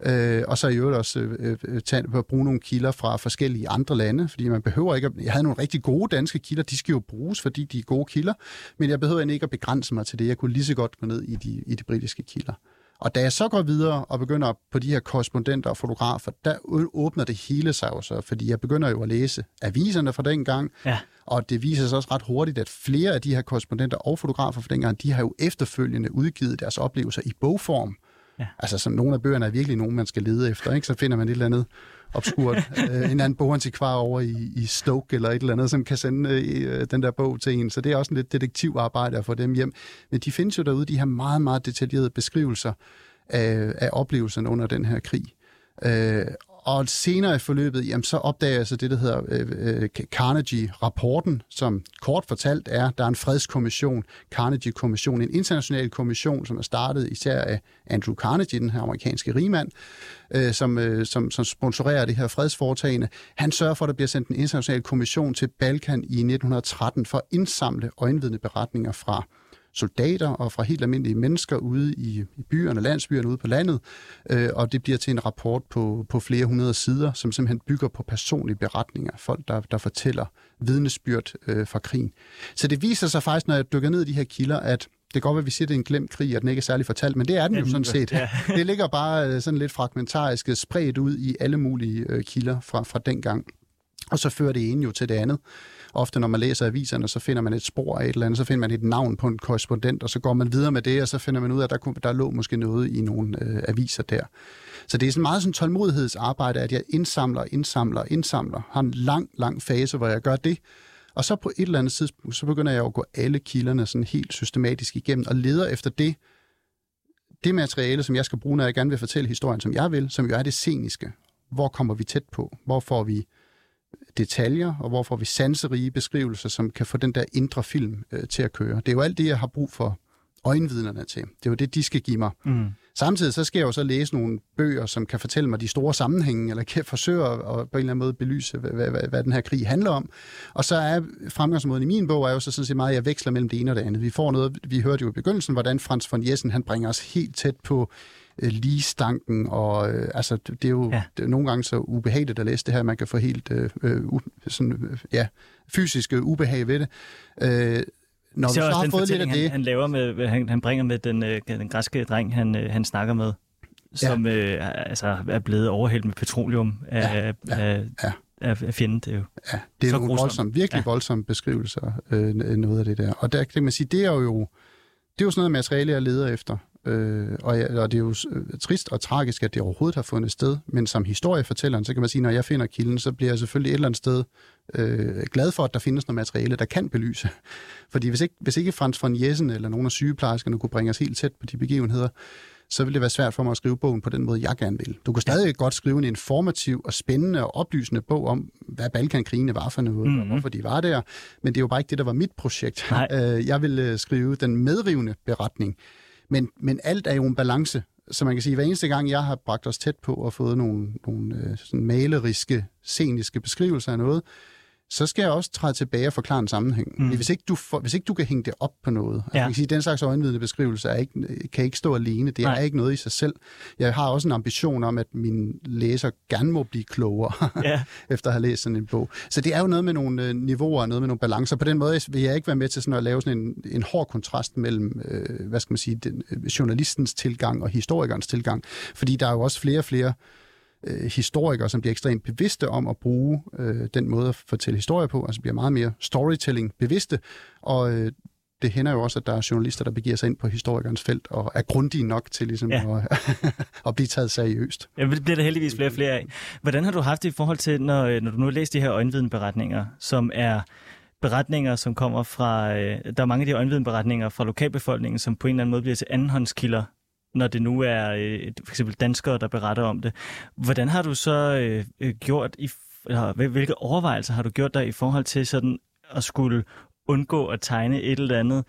Øh, og så i øvrigt også øh, øh, øh tage, øh, bruge nogle kilder fra forskellige andre lande, fordi man behøver ikke at, Jeg havde nogle rigtig gode danske kilder, de skal jo bruges, fordi de er gode kilder, men jeg behøver ikke at begrænse mig til det. Jeg kunne lige så godt gå ned i de, i de britiske kilder. Og da jeg så går videre og begynder på de her korrespondenter og fotografer, der åbner det hele sig jo så, fordi jeg begynder jo at læse aviserne fra den gang, ja. og det viser sig også ret hurtigt, at flere af de her korrespondenter og fotografer fra dengang, de har jo efterfølgende udgivet deres oplevelser i bogform. Ja. Altså sådan, nogle af bøgerne er virkelig nogen, man skal lede efter, ikke? så finder man et eller andet obskurt. [LAUGHS] øh, en anden bogantikvar over i, i Stoke eller et eller andet, som kan sende øh, den der bog til en. Så det er også en lidt detektivarbejde at få dem hjem. Men de findes jo derude, de har meget, meget detaljerede beskrivelser af, af oplevelserne under den her krig. Øh, og senere i forløbet, jamen, så opdager jeg så det, der hedder øh, øh, Carnegie-rapporten, som kort fortalt er, der er en fredskommission, Carnegie-kommission, en international kommission, som er startet især af Andrew Carnegie, den her amerikanske rigmand, øh, som, øh, som, som sponsorerer det her fredsforetagende. Han sørger for, at der bliver sendt en international kommission til Balkan i 1913 for at indsamle øjenvidende beretninger fra soldater og fra helt almindelige mennesker ude i, i byerne, landsbyerne ude på landet, øh, og det bliver til en rapport på, på flere hundrede sider, som simpelthen bygger på personlige beretninger, folk, der, der fortæller vidnesbyrd øh, fra krigen. Så det viser sig faktisk, når jeg dykker ned i de her kilder, at det kan godt være, at vi siger, at det er en glemt krig, og den ikke er særlig fortalt, men det er den jo sådan set. Ja. [LAUGHS] det ligger bare øh, sådan lidt fragmentarisk spredt ud i alle mulige øh, kilder fra, fra den gang. Og så fører det ene jo til det andet. Ofte når man læser aviserne, så finder man et spor af et eller andet, så finder man et navn på en korrespondent, og så går man videre med det, og så finder man ud af, at der, kunne, der lå måske noget i nogle øh, aviser der. Så det er sådan meget sådan tålmodighedsarbejde, at jeg indsamler, indsamler, indsamler. Har en lang, lang fase, hvor jeg gør det. Og så på et eller andet tidspunkt, så begynder jeg at gå alle kilderne sådan helt systematisk igennem og leder efter det, det materiale, som jeg skal bruge, når jeg gerne vil fortælle historien, som jeg vil, som jo er det sceniske. Hvor kommer vi tæt på? Hvor får vi detaljer, og hvor får vi sanserige beskrivelser, som kan få den der indre film øh, til at køre. Det er jo alt det, jeg har brug for øjenvidnerne til. Det er jo det, de skal give mig. Mm. Samtidig så skal jeg jo så læse nogle bøger, som kan fortælle mig de store sammenhænge, eller kan forsøge at, på en eller anden måde belyse, hvad, hvad, hvad, hvad den her krig handler om. Og så er fremgangsmåden i min bog er jo så sådan set meget, at jeg veksler mellem det ene og det andet. Vi får noget, vi hørte jo i begyndelsen, hvordan Frans von Jessen, han bringer os helt tæt på øh, ligestanken, og øh, altså, det er jo ja. det er nogle gange så ubehageligt at læse det her, man kan få helt øh, øh, sådan, ja, fysiske ubehag ved det. Øh, når vi så har fået lidt af det... Han, han, laver med, han, han bringer med den, øh, den græske dreng, han, øh, han snakker med, som ja. øh, altså, er blevet overhældt med petroleum af, ja, ja, af, ja. af, af fjenden. Det er jo ja, det er nogle voldsomme, virkelig ja. voldsomme beskrivelser, øh, noget af det der. Og der kan man sige, det er jo, det er jo sådan noget materiale, jeg leder efter. Øh, og, ja, og det er jo øh, trist og tragisk, at det overhovedet har fundet sted, men som historiefortælleren, så kan man sige, når jeg finder kilden, så bliver jeg selvfølgelig et eller andet sted øh, glad for, at der findes noget materiale, der kan belyse. [LAUGHS] Fordi hvis ikke, hvis ikke Frans von Jessen eller nogle af sygeplejerskerne kunne bringe os helt tæt på de begivenheder, så ville det være svært for mig at skrive bogen på den måde, jeg gerne vil. Du kan stadig godt skrive en informativ og spændende og oplysende bog om, hvad Balkankrigene var for noget, mm-hmm. og hvorfor de var der. Men det er jo bare ikke det, der var mit projekt. Nej. [LAUGHS] Øh, jeg ville skrive den medrivende beretning, men, men alt er jo en balance. Så man kan sige, at hver eneste gang, jeg har bragt os tæt på og fået nogle, nogle øh, sådan maleriske, sceniske beskrivelser af noget, så skal jeg også træde tilbage og forklare en sammenhæng. Mm. Hvis, ikke du for, hvis ikke du kan hænge det op på noget, altså, ja. altså, kan sige, den slags øjenvidende beskrivelse er ikke, kan ikke stå alene. Det Nej. er ikke noget i sig selv. Jeg har også en ambition om, at min læser gerne må blive klogere, [LAUGHS] ja. [LAUGHS] efter at have læst sådan en bog. Så det er jo noget med nogle øh, niveauer, noget med nogle balancer. På den måde vil jeg ikke være med til sådan at lave sådan en, en hård kontrast mellem, øh, hvad skal man sige, den, øh, journalistens tilgang og historikernes tilgang. Fordi der er jo også flere og flere øh, historikere, som bliver ekstremt bevidste om at bruge øh, den måde at fortælle historie på, altså bliver meget mere storytelling bevidste, og øh, det hænder jo også, at der er journalister, der begiver sig ind på historikernes felt og er grundige nok til ligesom ja. at, [LAUGHS] at blive taget seriøst. Ja, det bliver der heldigvis flere og flere af. Hvordan har du haft det i forhold til, når, når du nu har læst de her øjenvidenberetninger, som er beretninger, som kommer fra... Øh, der er mange af de øjenvidenberetninger fra lokalbefolkningen, som på en eller anden måde bliver til andenhåndskilder når det nu er øh, for eksempel danskere, der beretter om det. Hvordan har du så øh, øh gjort, i, eller hvilke overvejelser har du gjort der i forhold til sådan at skulle undgå at tegne et eller andet,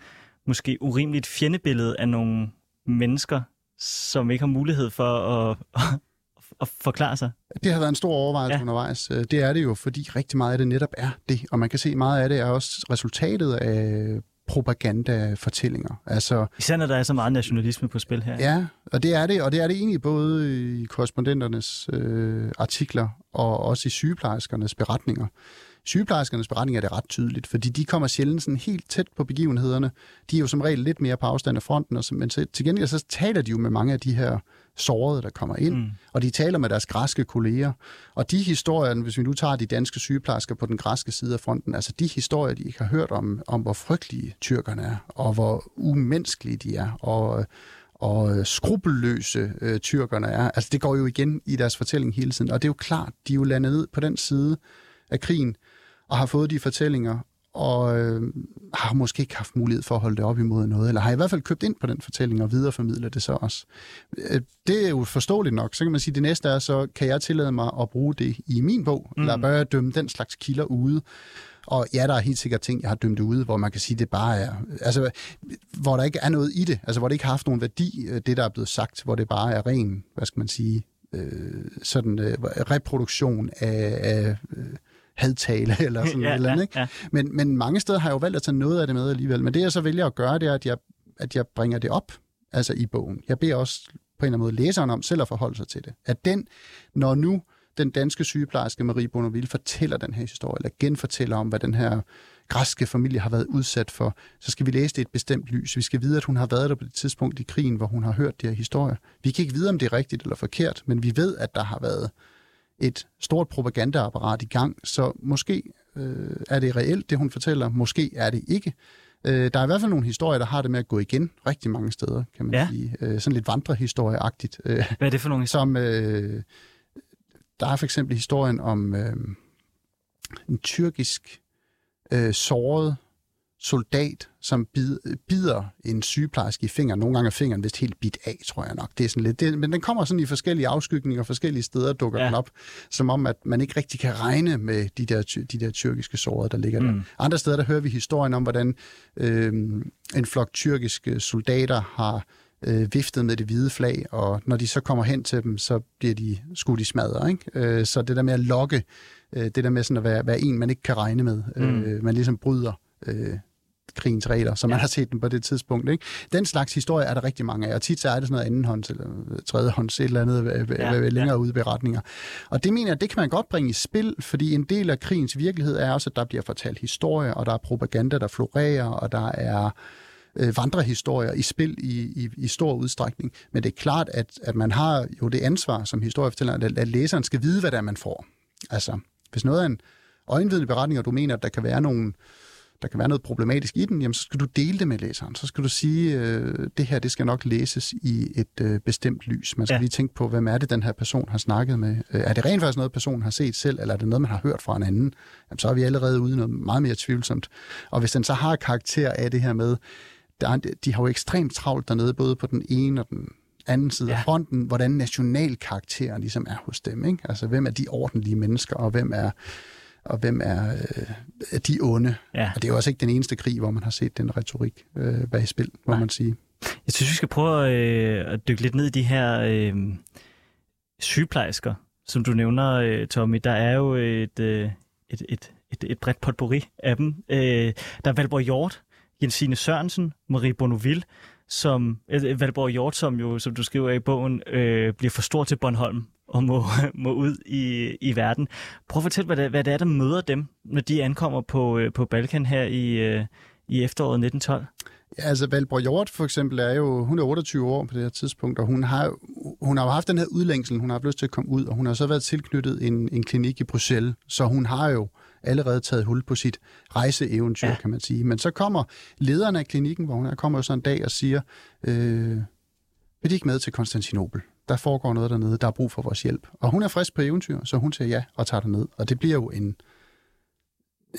måske urimeligt fjendebillede af nogle mennesker, som ikke har mulighed for at, [LAUGHS] at forklare sig? Det har været en stor overvejelse ja. undervejs. Øh, det er det jo, fordi rigtig meget af det netop er det. Og man kan se, meget af det er også resultatet af propagandafortællinger. Altså, Især når der er så meget nationalisme på spil her. Ja, og det er det, og det er det egentlig både i korrespondenternes øh, artikler og også i sygeplejerskernes beretninger. Sygeplejerskernes beretninger er det ret tydeligt, fordi de kommer sjældent sådan helt tæt på begivenhederne. De er jo som regel lidt mere på afstand af fronten, og så, men til, til gengæld så taler de jo med mange af de her sårede, der kommer ind, mm. og de taler med deres græske kolleger. Og de historier, hvis vi nu tager de danske sygeplejersker på den græske side af fronten, altså de historier, de ikke har hørt om, om hvor frygtelige tyrkerne er, og hvor umenneskelige de er, og og skrupelløse øh, tyrkerne er. Altså det går jo igen i deres fortælling hele tiden, og det er jo klart, de er jo landet ned på den side af krigen, og har fået de fortællinger, og øh, har måske ikke haft mulighed for at holde det op imod noget, eller har i hvert fald købt ind på den fortælling og videreformidle det så også. Øh, det er jo forståeligt nok. Så kan man sige, at det næste er, så kan jeg tillade mig at bruge det i min bog, mm. eller bør jeg dømme den slags kilder ude. Og ja, der er helt sikkert ting, jeg har dømt ude, hvor man kan sige, det bare er... Altså, hvor der ikke er noget i det. Altså, hvor det ikke har haft nogen værdi, øh, det der er blevet sagt. Hvor det bare er ren, hvad skal man sige, øh, sådan øh, reproduktion af... af øh, hadtale [LAUGHS] eller sådan ja, noget. Eller, ikke? Ja, ja. Men, men mange steder har jeg jo valgt at tage noget af det med alligevel. Men det jeg så vælger at gøre, det er, at jeg, at jeg bringer det op altså i bogen. Jeg beder også på en eller anden måde læseren om selv at forholde sig til det. At den, når nu den danske sygeplejerske Marie Bonneville fortæller den her historie, eller genfortæller om, hvad den her græske familie har været udsat for, så skal vi læse det i et bestemt lys. Vi skal vide, at hun har været der på det tidspunkt i krigen, hvor hun har hørt de her historier. Vi kan ikke vide, om det er rigtigt eller forkert, men vi ved, at der har været et stort propagandaapparat i gang, så måske øh, er det reelt, det hun fortæller, måske er det ikke. Øh, der er i hvert fald nogle historier, der har det med at gå igen rigtig mange steder, kan man ja. sige. Øh, sådan lidt vandrehistorieagtigt. Øh, Hvad er det for nogle historier? Som, øh, der er for eksempel historien om øh, en tyrkisk øh, såret soldat, som bid, bider en sygeplejerske i fingeren. Nogle gange er fingeren vist helt bit af, tror jeg nok. Det er sådan lidt, det, men den kommer sådan i forskellige afskygninger, forskellige steder dukker ja. den op, som om, at man ikke rigtig kan regne med de der, de der tyrkiske sårede, der ligger mm. der. Andre steder, der hører vi historien om, hvordan øh, en flok tyrkiske soldater har øh, viftet med det hvide flag, og når de så kommer hen til dem, så bliver de skudt i smadre. Ikke? Øh, så det der med at lokke, øh, det der med sådan at være, være en, man ikke kan regne med, mm. øh, man ligesom bryder øh, krigens regler, som ja. man har set dem på det tidspunkt. Ikke? Den slags historie er der rigtig mange af, og tit så er det sådan noget andenhånds eller tredjehånds et eller andet ja. længere ja. ude beretninger. Og det mener jeg, det kan man godt bringe i spil, fordi en del af krigens virkelighed er også, at der bliver fortalt historie, og der er propaganda, der florerer, og der er øh, vandrehistorier i spil i, i, i stor udstrækning. Men det er klart, at, at man har jo det ansvar som historiefortæller, at, at læseren skal vide, hvad det er, man får. Altså, hvis noget er en øjenvidende beretning, og du mener, at der kan være nogle der kan være noget problematisk i den, jamen så skal du dele det med læseren. Så skal du sige, øh, det her det skal nok læses i et øh, bestemt lys. Man skal ja. lige tænke på, hvem er det, den her person har snakket med? Øh, er det rent faktisk noget, personen har set selv, eller er det noget, man har hørt fra en anden? Jamen, så er vi allerede ude i noget meget mere tvivlsomt. Og hvis den så har karakter af det her med, der, de har jo ekstremt travlt dernede, både på den ene og den anden side ja. af fronten, hvordan nationalkarakteren ligesom er hos dem. Ikke? Altså, hvem er de ordentlige mennesker, og hvem er og hvem er øh, de onde. Ja. Og det er jo også ikke den eneste krig, hvor man har set den retorik øh, bag spil, må Nej. man sige. Jeg synes, vi skal prøve øh, at dykke lidt ned i de her øh, sygeplejersker, som du nævner, øh, Tommy. Der er jo et, øh, et, et, et, et bredt potpourri af dem. Øh, der er Valborg Hjort, Jensine Sørensen, Marie Bonneville, som øh, Valborg Hjort, som jo, som du skriver i bogen, øh, bliver for stor til Bornholm og må, [LAUGHS] må ud i, i verden. Prøv at fortælle, hvad det, hvad det er, der møder dem, når de ankommer på, øh, på Balkan her i, øh, i efteråret 1912. Ja, altså Valborg Hjort for eksempel er jo, hun er 28 år på det her tidspunkt, og hun har, hun har jo haft den her udlængsel, hun har haft lyst til at komme ud, og hun har så været tilknyttet en, en klinik i Bruxelles, så hun har jo allerede taget hul på sit rejseeventyr, ja. kan man sige. Men så kommer lederen af klinikken, hvor hun er, kommer jo så en dag og siger, øh, vil de ikke med til Konstantinopel? Der foregår noget dernede, der er brug for vores hjælp. Og hun er frisk på eventyr, så hun siger ja og tager det ned. Og det bliver jo en,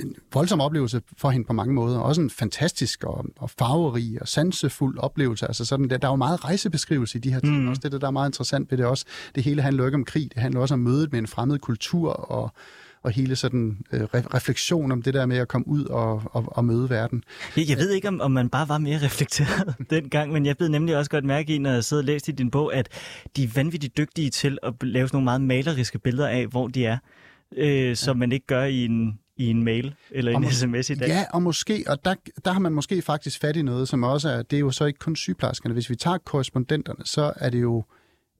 en voldsom oplevelse for hende på mange måder. Også en fantastisk og, og farverig og sansefuld oplevelse. Altså sådan, der, der er jo meget rejsebeskrivelse i de her ting. Mm. Også det, der er meget interessant ved det også. Det hele handler jo ikke om krig. Det handler også om mødet med en fremmed kultur og og hele sådan øh, refleksion om det der med at komme ud og, og, og møde verden. Jeg, jeg ved ikke, om, om man bare var mere reflekteret [LAUGHS] dengang, men jeg ved nemlig også godt mærke i, når jeg sidder og læser i din bog, at de er vanvittigt dygtige til at lave sådan nogle meget maleriske billeder af, hvor de er, øh, som ja. man ikke gør i en, i en mail eller en sms i dag. Ja, og måske, og der, der har man måske faktisk fat i noget, som også er, det er jo så ikke kun sygeplejerskerne. Hvis vi tager korrespondenterne, så er det jo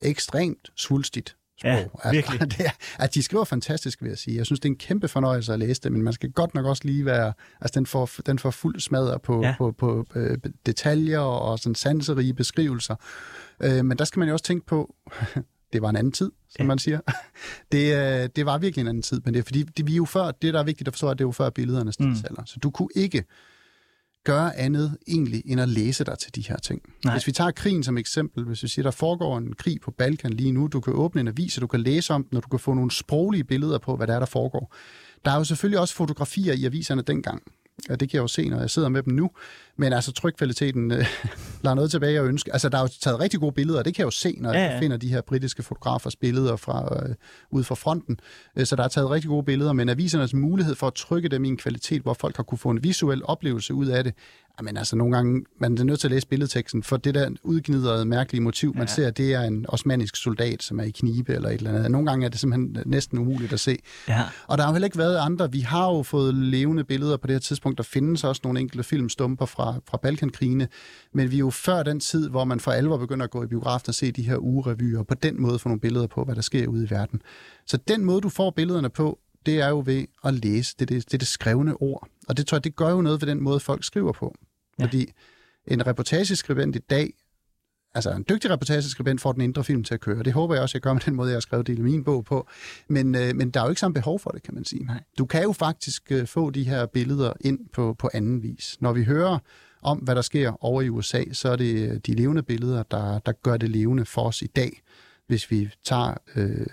ekstremt svulstigt sprog. Ja, virkelig. At, [LAUGHS] det er, at de skriver fantastisk, vil jeg sige. Jeg synes, det er en kæmpe fornøjelse at læse det, men man skal godt nok også lige være... Altså, den får, den får fuld smadret på, ja. på, på, på øh, detaljer og sådan sanserige beskrivelser. Øh, men der skal man jo også tænke på... [LAUGHS] det var en anden tid, som ja. man siger. [LAUGHS] Det, øh, det var virkelig en anden tid, men det er fordi, det, vi er jo før, det der er vigtigt at forstå, at det er jo før billedernes mm. tidsalder. Så du kunne ikke gøre andet egentlig, end at læse dig til de her ting. Nej. Hvis vi tager krigen som eksempel, hvis vi siger, der foregår en krig på Balkan lige nu, du kan åbne en avis, og du kan læse om den, og du kan få nogle sproglige billeder på, hvad der er, der foregår. Der er jo selvfølgelig også fotografier i aviserne dengang. Ja, det kan jeg jo se, når jeg sidder med dem nu. Men altså, trykvaliteten øh, [LAUGHS] lader noget tilbage at ønske. Altså, der er jo taget rigtig gode billeder, og det kan jeg jo se, når ja, ja. jeg finder de her britiske fotografers billeder fra, øh, ud fra fronten. Øh, så der er taget rigtig gode billeder, men avisernes mulighed for at trykke dem i en kvalitet, hvor folk har kunne få en visuel oplevelse ud af det, men altså nogle gange, man er nødt til at læse billedteksten, for det der udgnidrede, mærkelige motiv, ja. man ser, det er en osmanisk soldat, som er i knibe eller et eller andet. Nogle gange er det simpelthen næsten umuligt at se. Ja. Og der har jo heller ikke været andre. Vi har jo fået levende billeder på det her tidspunkt. Der findes også nogle enkelte filmstumper fra, fra Balkankrigene, men vi er jo før den tid, hvor man for alvor begynder at gå i biografen og se de her ugerevyer, og på den måde få nogle billeder på, hvad der sker ude i verden. Så den måde, du får billederne på, det er jo ved at læse. Det er det, det, er det skrevne ord. Og det tror jeg, det gør jo noget ved den måde, folk skriver på. Ja. Fordi en reportageskribent i dag, altså en dygtig reportageskribent får den indre film til at køre. Det håber jeg også, jeg gør med den måde, jeg har skrevet det i min bog på. Men, øh, men der er jo ikke samme behov for det, kan man sige. Nej. Du kan jo faktisk øh, få de her billeder ind på, på anden vis. Når vi hører om, hvad der sker over i USA, så er det øh, de levende billeder, der, der gør det levende for os i dag. Hvis vi tager øh,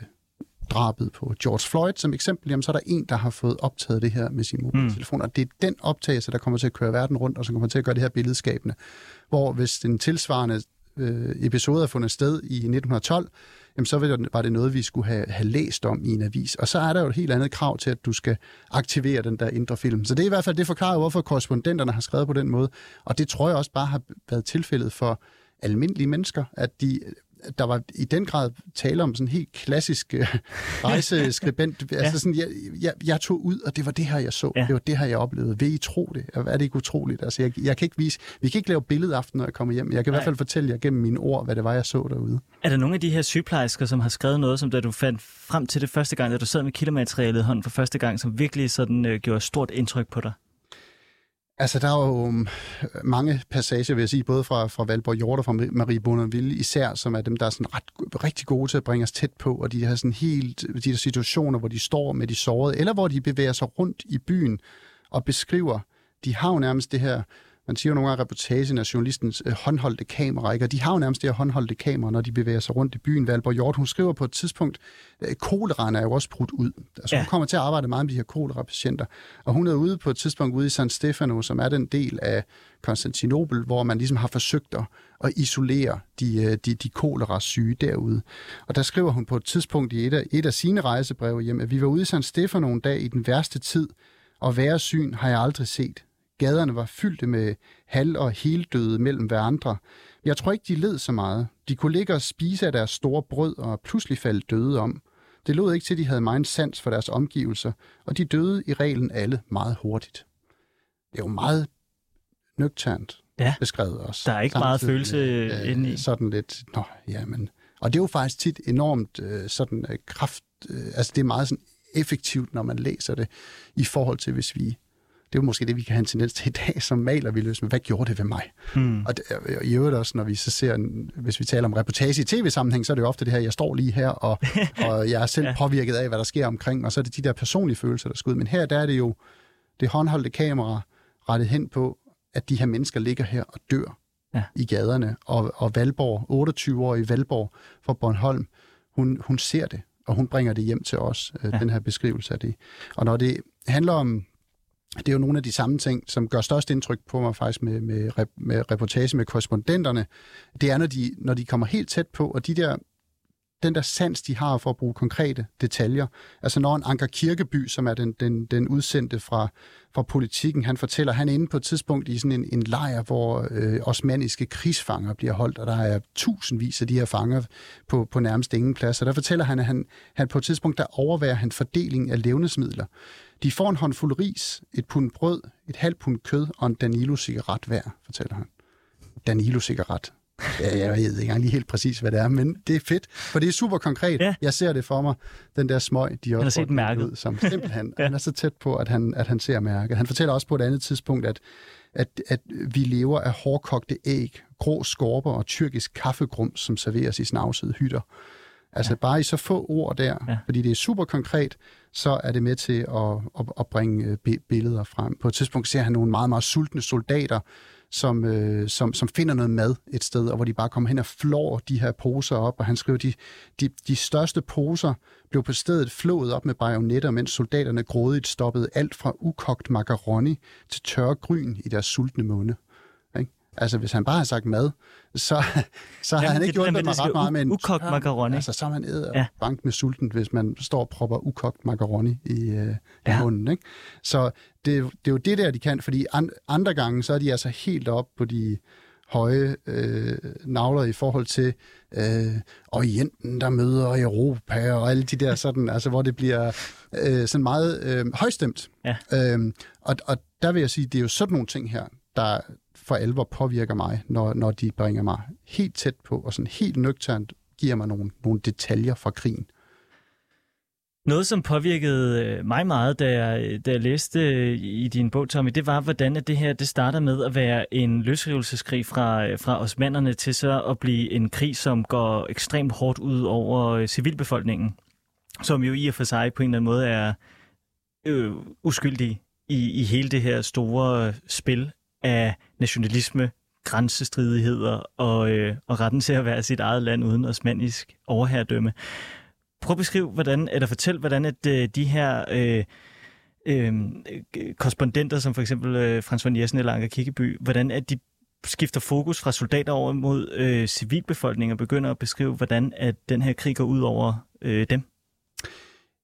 drabet på George Floyd som eksempel, jamen, så er der en, der har fået optaget det her med sin mobiltelefon, mm. og det er den optagelse, der kommer til at køre verden rundt, og som kommer til at gøre det her billedskabende. Hvor hvis den tilsvarende øh, episode fundet sted i 1912, jamen så var det noget, vi skulle have, have læst om i en avis. Og så er der jo et helt andet krav til, at du skal aktivere den der indre film. Så det er i hvert fald det forklarer, hvorfor korrespondenterne har skrevet på den måde. Og det tror jeg også bare har været tilfældet for almindelige mennesker, at de der var i den grad tale om sådan en helt klassisk uh, [LAUGHS] rejseskribent. ja. Altså sådan, jeg, jeg, jeg tog ud, og det var det her, jeg så. Ja. Det var det her, jeg oplevede. Vil I tro det? Er det ikke utroligt? Altså, jeg, jeg kan ikke vise, vi kan ikke lave billedaften, når jeg kommer hjem. Jeg kan Nej. i hvert fald fortælle jer gennem mine ord, hvad det var, jeg så derude. Er der nogle af de her sygeplejersker, som har skrevet noget, som da du fandt frem til det første gang, da du sad med kildematerialet i hånden for første gang, som virkelig sådan, uh, gjorde stort indtryk på dig? Altså, der er jo um, mange passager, vil jeg sige, både fra, fra Valborg Hjort og fra Marie Bonneville især, som er dem, der er sådan ret, rigtig gode til at bringe os tæt på, og de har sådan helt, de der situationer, hvor de står med de sårede, eller hvor de bevæger sig rundt i byen og beskriver, de har jo nærmest det her man siger jo nogle gange, reportagen af journalistens øh, håndholdte kamera, ikke? og de har jo nærmest det her håndholdte kamera, når de bevæger sig rundt i byen. Valborg Hjort, hun skriver på et tidspunkt, øh, koleraen er jo også brudt ud. Altså, ja. Hun kommer til at arbejde meget med de her kolera-patienter, og hun er ude på et tidspunkt ude i San Stefano, som er den del af Konstantinopel, hvor man ligesom har forsøgt at, at isolere de, øh, de, de kolera-syge derude. Og der skriver hun på et tidspunkt i et af, et af sine rejsebreve hjem, at vi var ude i San Stefano en dag i den værste tid, og værre syn har jeg aldrig set. Gaderne var fyldte med halv- og heldøde mellem hverandre. Jeg tror ikke, de led så meget. De kunne ligge og spise af deres store brød og pludselig falde døde om. Det lod ikke til, at de havde meget sans for deres omgivelser, og de døde i reglen alle meget hurtigt. Det er jo meget nøgternt ja. beskrevet også. Der er ikke Samtidig, meget følelse øh, inde i. Sådan lidt, nå, ja, men... Og det er jo faktisk tit enormt øh, sådan øh, kraft... Øh, altså, det er meget sådan effektivt, når man læser det, i forhold til, hvis vi det er jo måske det, vi kan have en tendens til i dag, som maler vi løs med, hvad gjorde det ved mig? Mm. Og, det, og i øvrigt også, når vi så ser, hvis vi taler om reportage i tv-sammenhæng, så er det jo ofte det her, jeg står lige her, og, [LAUGHS] og jeg er selv ja. påvirket af, hvad der sker omkring, og så er det de der personlige følelser, der skal ud. Men her, der er det jo det håndholdte kamera rettet hen på, at de her mennesker ligger her og dør ja. i gaderne. Og, og Valborg, 28 år i Valborg fra Bornholm, hun, hun ser det, og hun bringer det hjem til os, øh, ja. den her beskrivelse af det. Og når det handler om det er jo nogle af de samme ting, som gør størst indtryk på mig faktisk med, med, med reportage med korrespondenterne. Det er, når de, når de kommer helt tæt på, og de der den der sans, de har for at bruge konkrete detaljer. Altså når en Anker Kirkeby, som er den, den, den udsendte fra, fra politikken, han fortæller, han er inde på et tidspunkt i sådan en, en lejr, hvor øh, osmaniske krigsfanger bliver holdt, og der er tusindvis af de her fanger på, på nærmest ingen plads. Og der fortæller han, at han, han på et tidspunkt, der overværer han fordeling af levnedsmidler. De får en håndfuld ris, et pund brød, et halvt pund kød og en Danilo-cigaret hver, fortæller han. Danilo-cigaret. Ja, jeg ved ikke engang lige helt præcis, hvad det er, men det er fedt, for det er super konkret. Ja. Jeg ser det for mig, den der smøg, de også har set. Ud, som simpelthen, [LAUGHS] ja. han er så tæt på, at han, at han ser mærket. Han fortæller også på et andet tidspunkt, at, at, at vi lever af hårdkogte æg, grå skorper og tyrkisk kaffegrum, som serveres i snavsede hytter. Altså ja. bare i så få ord der, ja. fordi det er super konkret, så er det med til at, at, at bringe øh, billeder frem. På et tidspunkt ser han nogle meget, meget sultne soldater, som, øh, som, som finder noget mad et sted, og hvor de bare kommer hen og flår de her poser op, og han skriver, de, de, de største poser blev på stedet flået op med bajonetter, mens soldaterne grådigt stoppede alt fra ukogt macaroni til tørre gryn i deres sultne munde. Altså, hvis han bare har sagt mad, så, [LAUGHS] så har han ikke gjort det mig ret meget med en... Ukogt macaroni. Altså, så er man æder ja. bank med sulten, hvis man står og propper ukogt macaroni i, øh, ja. i munden. Ikke? Så det, det er jo det der, de kan, fordi an, andre gange, så er de altså helt op på de høje øh, navler i forhold til øh, Orienten, der møder Europa, og alle de der [LAUGHS] sådan, altså hvor det bliver øh, sådan meget øh, højstemt. Ja. Øh, og, og der vil jeg sige, det er jo sådan nogle ting her, der, for alvor påvirker mig, når, når de bringer mig helt tæt på, og sådan helt nøgternt giver mig nogle, nogle detaljer fra krigen. Noget, som påvirkede øh, mig meget, da jeg, øh, da jeg læste øh, i din bog, Tommy, det var, hvordan at det her det starter med at være en løsrivelseskrig fra, fra osmanderne til så at blive en krig, som går ekstremt hårdt ud over civilbefolkningen, som jo i og for sig på en eller anden måde er øh, uskyldig i, i hele det her store spil af nationalisme, grænsestridigheder og, øh, og retten til at være sit eget land uden osmanisk overherredømme. Prøv at beskrive, hvordan, eller fortæl, hvordan at øh, de her øh, øh, korrespondenter, som for eksempel øh, Frans von Jessen eller Anker Kikkeby, hvordan at de skifter fokus fra soldater over mod øh, civilbefolkningen og begynder at beskrive, hvordan at den her krig går ud over øh, dem?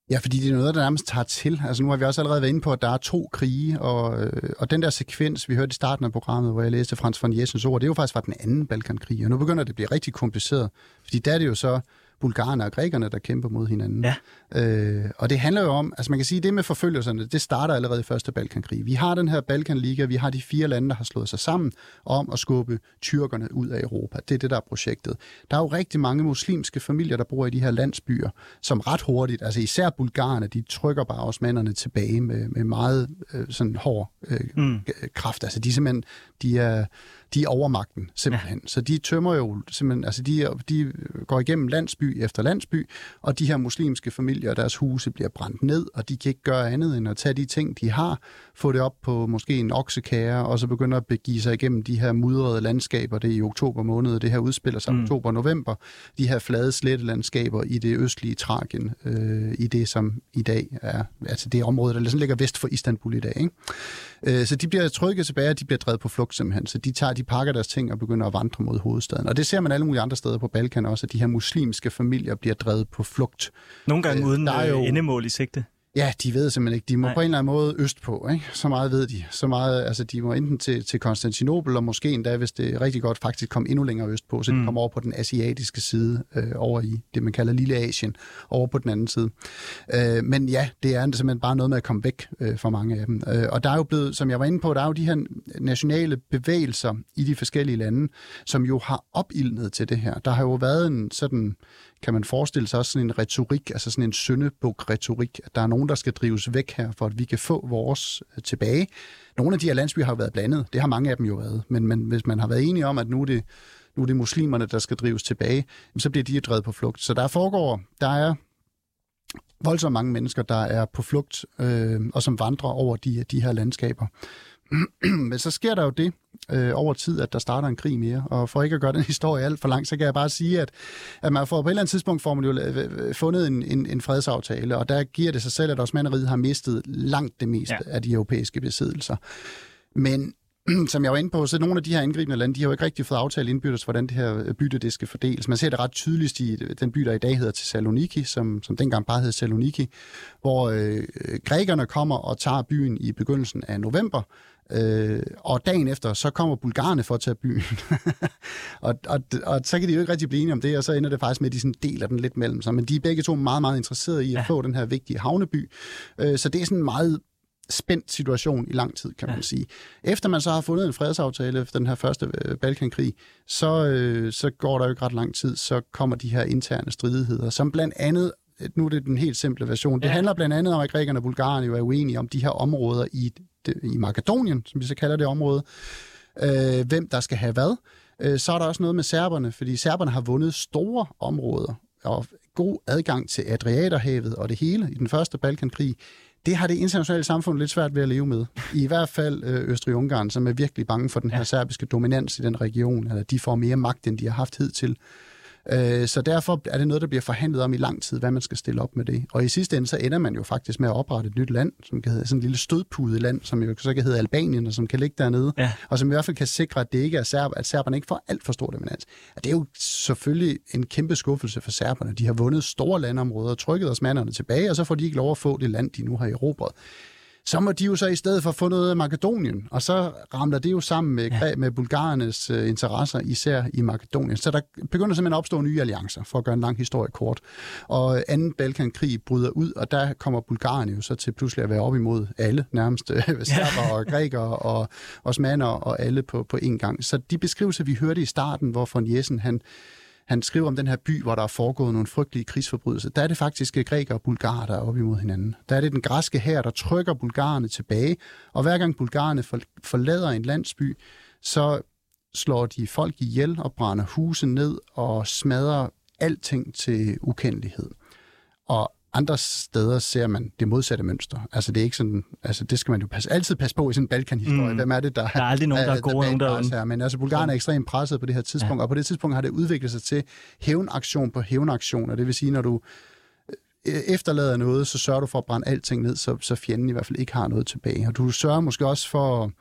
Ja, fordi det er noget, der nærmest tager til. Altså nu har vi også allerede været inde på, at der er to krige, og, øh, og den der sekvens, vi hørte i starten af programmet, hvor jeg læste Frans von Jessens ord, det er jo faktisk fra den anden Balkankrig, og nu begynder det at blive rigtig kompliceret, fordi der er det jo så bulgarerne og grækerne, der kæmper mod hinanden. Ja. Øh, og det handler jo om, altså man kan sige, det med forfølgelserne, det starter allerede i første Balkankrig. Vi har den her Balkanliga, vi har de fire lande, der har slået sig sammen om at skubbe tyrkerne ud af Europa. Det er det, der er projektet. Der er jo rigtig mange muslimske familier, der bor i de her landsbyer, som ret hurtigt, altså især bulgarerne, de trykker bare osmanderne tilbage med, med meget øh, sådan hård øh, mm. kraft. Altså de simpelthen, de er, de er overmagten, simpelthen. Ja. Så de tømmer jo simpelthen, altså de, de går igennem landsby efter landsby, og de her muslimske familier og deres huse bliver brændt ned, og de kan ikke gøre andet end at tage de ting, de har, få det op på måske en oksekære, og så begynde at begive sig igennem de her mudrede landskaber, det er i oktober måned, det her udspiller sig mm. oktober og november, de her flade slettelandskaber i det østlige Trakien, øh, i det som i dag er, altså det område, der ligesom ligger vest for Istanbul i dag. Ikke? Øh, så de bliver trykket tilbage, og de bliver drevet på flugt simpelthen. Så de, tager, de pakker deres ting og begynder at vandre mod hovedstaden. Og det ser man alle mulige andre steder på Balkan også, at de her muslimske familier bliver drevet på flugt. Nogle gange øh, uden der er jo, øh, endemål i sigte. Ja, de ved simpelthen ikke. De må Nej. på en eller anden måde øst på, ikke? Så meget ved de. Så meget, altså de må enten til, til Konstantinopel, og måske endda, hvis det er rigtig godt, faktisk komme endnu længere øst på, så mm. de kommer over på den asiatiske side, øh, over i det, man kalder Lille Asien, over på den anden side. Øh, men ja, det er simpelthen bare noget med at komme væk øh, for mange af dem. Øh, og der er jo blevet, som jeg var inde på, der er jo de her nationale bevægelser i de forskellige lande, som jo har opildnet til det her. Der har jo været en sådan kan man forestille sig også sådan en retorik, altså sådan en søndebuk-retorik, at der er nogen, der skal drives væk her, for at vi kan få vores øh, tilbage. Nogle af de her landsbyer har været blandet, det har mange af dem jo været, men, men hvis man har været enige om, at nu er det, nu er det muslimerne, der skal drives tilbage, så bliver de drevet på flugt. Så der foregår, der er voldsomt mange mennesker, der er på flugt, øh, og som vandrer over de, de her landskaber. [CLEARS THROAT] Men så sker der jo det øh, over tid, at der starter en krig mere. Og for ikke at gøre den [LAUGHS] historie alt for lang, så kan jeg bare sige, at, at man får på et eller andet tidspunkt får man jo øh, fundet en, en, en fredsaftale, og der giver det sig selv, at Osmaneriet har mistet langt det meste ja. af de europæiske besiddelser. Men [CLEARS THROAT] som jeg var inde på, så nogle af de her indgribende lande, de har jo ikke rigtig fået aftalt indbyrdes, hvordan det her bytte det skal fordeles. Man ser det ret tydeligt i den by, der i dag hedder Thessaloniki, som, som dengang bare hed Thessaloniki, hvor øh, grækerne kommer og tager byen i begyndelsen af november, Øh, og dagen efter, så kommer bulgarerne for at tage byen. [LAUGHS] og, og, og så kan de jo ikke rigtig blive enige om det, og så ender det faktisk med, at de sådan deler den lidt mellem sig. Men de er begge to meget, meget interesserede i at ja. få den her vigtige havneby. Øh, så det er sådan en meget spændt situation i lang tid, kan man ja. sige. Efter man så har fundet en fredsaftale efter den her første øh, Balkankrig, så, øh, så går der jo ikke ret lang tid, så kommer de her interne stridigheder, som blandt andet nu er det den helt simple version. Det ja. handler blandt andet om, at grækerne og bulgarerne jo er uenige om de her områder i, i Makedonien, som vi så kalder det område. Øh, hvem der skal have hvad. Øh, så er der også noget med serberne, fordi serberne har vundet store områder og god adgang til Adriaterhavet og det hele i den første Balkankrig. Det har det internationale samfund lidt svært ved at leve med. I hvert fald øh, Østrig-Ungarn, som er virkelig bange for den her serbiske dominans i den region, eller de får mere magt, end de har haft hidtil. Øh, så derfor er det noget, der bliver forhandlet om i lang tid, hvad man skal stille op med det. Og i sidste ende, så ender man jo faktisk med at oprette et nyt land, som kan hedde sådan en lille stødpude land, som jo så kan hedde Albanien, og som kan ligge dernede, ja. og som i hvert fald kan sikre, at det ikke er serb, at serberne ikke får alt for stor dominans. Og det er jo selvfølgelig en kæmpe skuffelse for serberne. De har vundet store landområder og trykket os manderne tilbage, og så får de ikke lov at få det land, de nu har erobret så må de jo så i stedet for få noget af Makedonien, og så ramler det jo sammen med, ja. med bulgarernes uh, interesser, især i Makedonien. Så der begynder simpelthen at opstå nye alliancer, for at gøre en lang historie kort. Og anden Balkankrig bryder ud, og der kommer bulgarerne jo så til pludselig at være op imod alle, nærmest uh, serber og grækere og osmaner og alle på, på en gang. Så de beskrivelser, vi hørte i starten, hvor von Jessen han han skriver om den her by, hvor der er foregået nogle frygtelige krigsforbrydelser. Der er det faktisk grækere og bulgarer, der er op imod hinanden. Der er det den græske her, der trykker bulgarerne tilbage, og hver gang bulgarerne forlader en landsby, så slår de folk ihjel og brænder huse ned og smadrer alting til ukendelighed. Og andre steder ser man det modsatte mønster. Altså det er ikke sådan, altså det skal man jo passe, altid passe på i sådan en Balkan-historie. Mm. Hvem er det, der, der er aldrig nogen, der er, gode, nogen der er her. Men altså Bulgarien er ekstremt presset på det her tidspunkt, ja. og på det tidspunkt har det udviklet sig til hævnaktion på hævnaktion, og det vil sige, når du øh, efterlader noget, så sørger du for at brænde alting ned, så, så fjenden i hvert fald ikke har noget tilbage. Og du sørger måske også for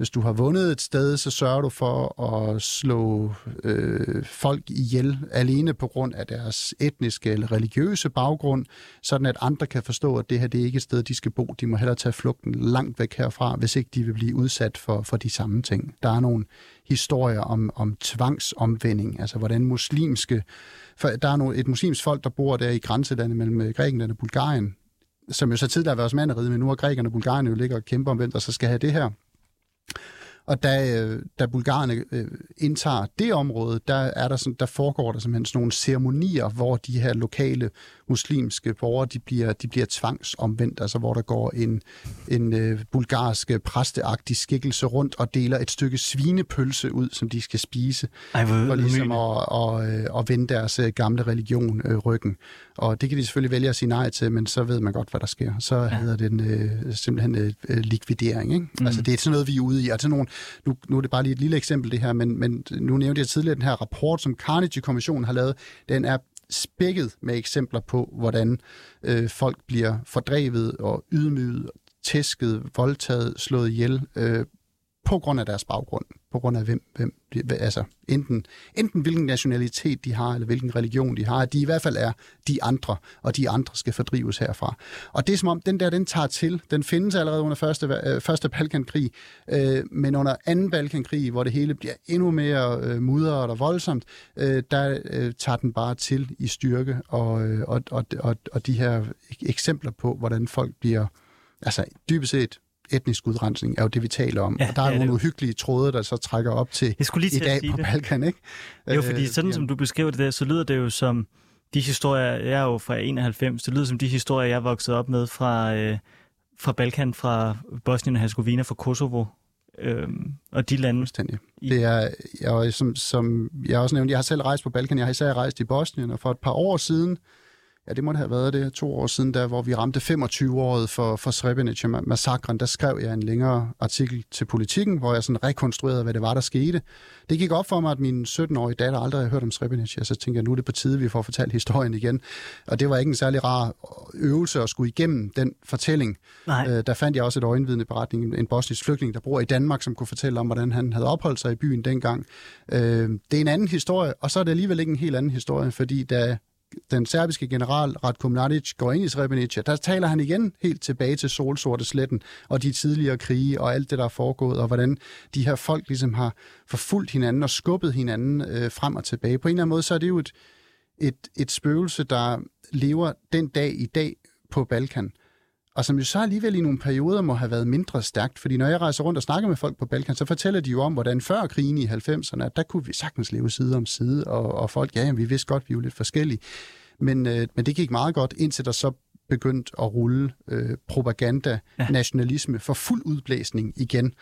hvis du har vundet et sted, så sørger du for at slå øh, folk ihjel alene på grund af deres etniske eller religiøse baggrund, sådan at andre kan forstå, at det her det er ikke et sted, de skal bo. De må hellere tage flugten langt væk herfra, hvis ikke de vil blive udsat for, for de samme ting. Der er nogle historier om, om tvangsomvending, altså hvordan muslimske... For der er nogle, et muslimsk folk, der bor der i grænselandet mellem øh, Grækenland og Bulgarien, som jo så tidligere har været osmaneriet, men nu er grækerne og bulgarerne jo ligger og kæmper om, hvem der så skal have det her. Og da, øh, da bulgarerne øh, indtager det område, der, er der sådan, der foregår der simpelthen sådan nogle ceremonier, hvor de her lokale muslimske borgere, de bliver, de bliver tvangsomvendt, altså hvor der går en, en øh, bulgarsk præsteagtig skikkelse rundt og deler et stykke svinepølse ud, som de skal spise, Ej, hvor for ligesom at, at, at, at vende deres øh, gamle religion øh, ryggen. Og det kan de selvfølgelig vælge at sige nej til, men så ved man godt, hvad der sker. Så ja. hedder det en, øh, simpelthen øh, likvidering. Ikke? Mm. Altså det er sådan noget, vi er ude i. Altså nogle, nu, nu er det bare lige et lille eksempel det her, men, men nu nævnte jeg tidligere den her rapport, som Carnegie-kommissionen har lavet. Den er spækket med eksempler på, hvordan øh, folk bliver fordrevet og ydmyget, tæsket, voldtaget, slået ihjel øh, på grund af deres baggrund, på grund af hvem, hvem altså enten, enten hvilken nationalitet de har, eller hvilken religion de har, at de i hvert fald er de andre, og de andre skal fordrives herfra. Og det er som om, den der, den tager til, den findes allerede under første, øh, første Balkankrig, øh, men under anden Balkankrig, hvor det hele bliver endnu mere øh, mudret og voldsomt, øh, der øh, tager den bare til i styrke, og, øh, og, og, og, og de her eksempler på, hvordan folk bliver, altså dybest set etnisk udrensning er jo det, vi taler om. Ja, og der er ja, nogle uhyggelige tråde, der så trækker op til Jeg lige i dag på det. Balkan, ikke? Jo, fordi sådan øh, som du beskriver det der, så lyder det jo som de historier, jeg er jo fra 91, det lyder som de historier, jeg vokset op med fra, øh, fra Balkan, fra Bosnien og Herzegovina, fra Kosovo, øh, og de lande. Fuldstændig. Det er, jeg, som, som jeg også nævnte, jeg har selv rejst på Balkan, jeg har især rejst i Bosnien, og for et par år siden, ja, det måtte have været det, to år siden, der, hvor vi ramte 25-året for, for Srebrenica-massakren, der skrev jeg en længere artikel til politikken, hvor jeg sådan rekonstruerede, hvad det var, der skete. Det gik op for mig, at min 17-årige datter aldrig havde hørt om Srebrenica, så tænkte jeg, nu er det på tide, vi får fortalt historien igen. Og det var ikke en særlig rar øvelse at skulle igennem den fortælling. Nej. Øh, der fandt jeg også et øjenvidende beretning, en bosnisk flygtning, der bor i Danmark, som kunne fortælle om, hvordan han havde opholdt sig i byen dengang. Øh, det er en anden historie, og så er det alligevel ikke en helt anden historie, fordi da den serbiske general Ratko Mladic går ind i Srebrenica, der taler han igen helt tilbage til Solsorte Sletten og de tidligere krige og alt det, der er foregået, og hvordan de her folk ligesom har forfulgt hinanden og skubbet hinanden øh, frem og tilbage. På en eller anden måde, så er det jo et, et, et spøgelse, der lever den dag i dag på Balkan og som jo så alligevel i nogle perioder må have været mindre stærkt, fordi når jeg rejser rundt og snakker med folk på Balkan, så fortæller de jo om, hvordan før krigen i 90'erne, at der kunne vi sagtens leve side om side, og, og folk, ja, jamen, vi vidste godt, vi er jo lidt forskellige. Men, øh, men det gik meget godt, indtil der så begyndte at rulle øh, propaganda, ja. nationalisme for fuld udblæsning igen.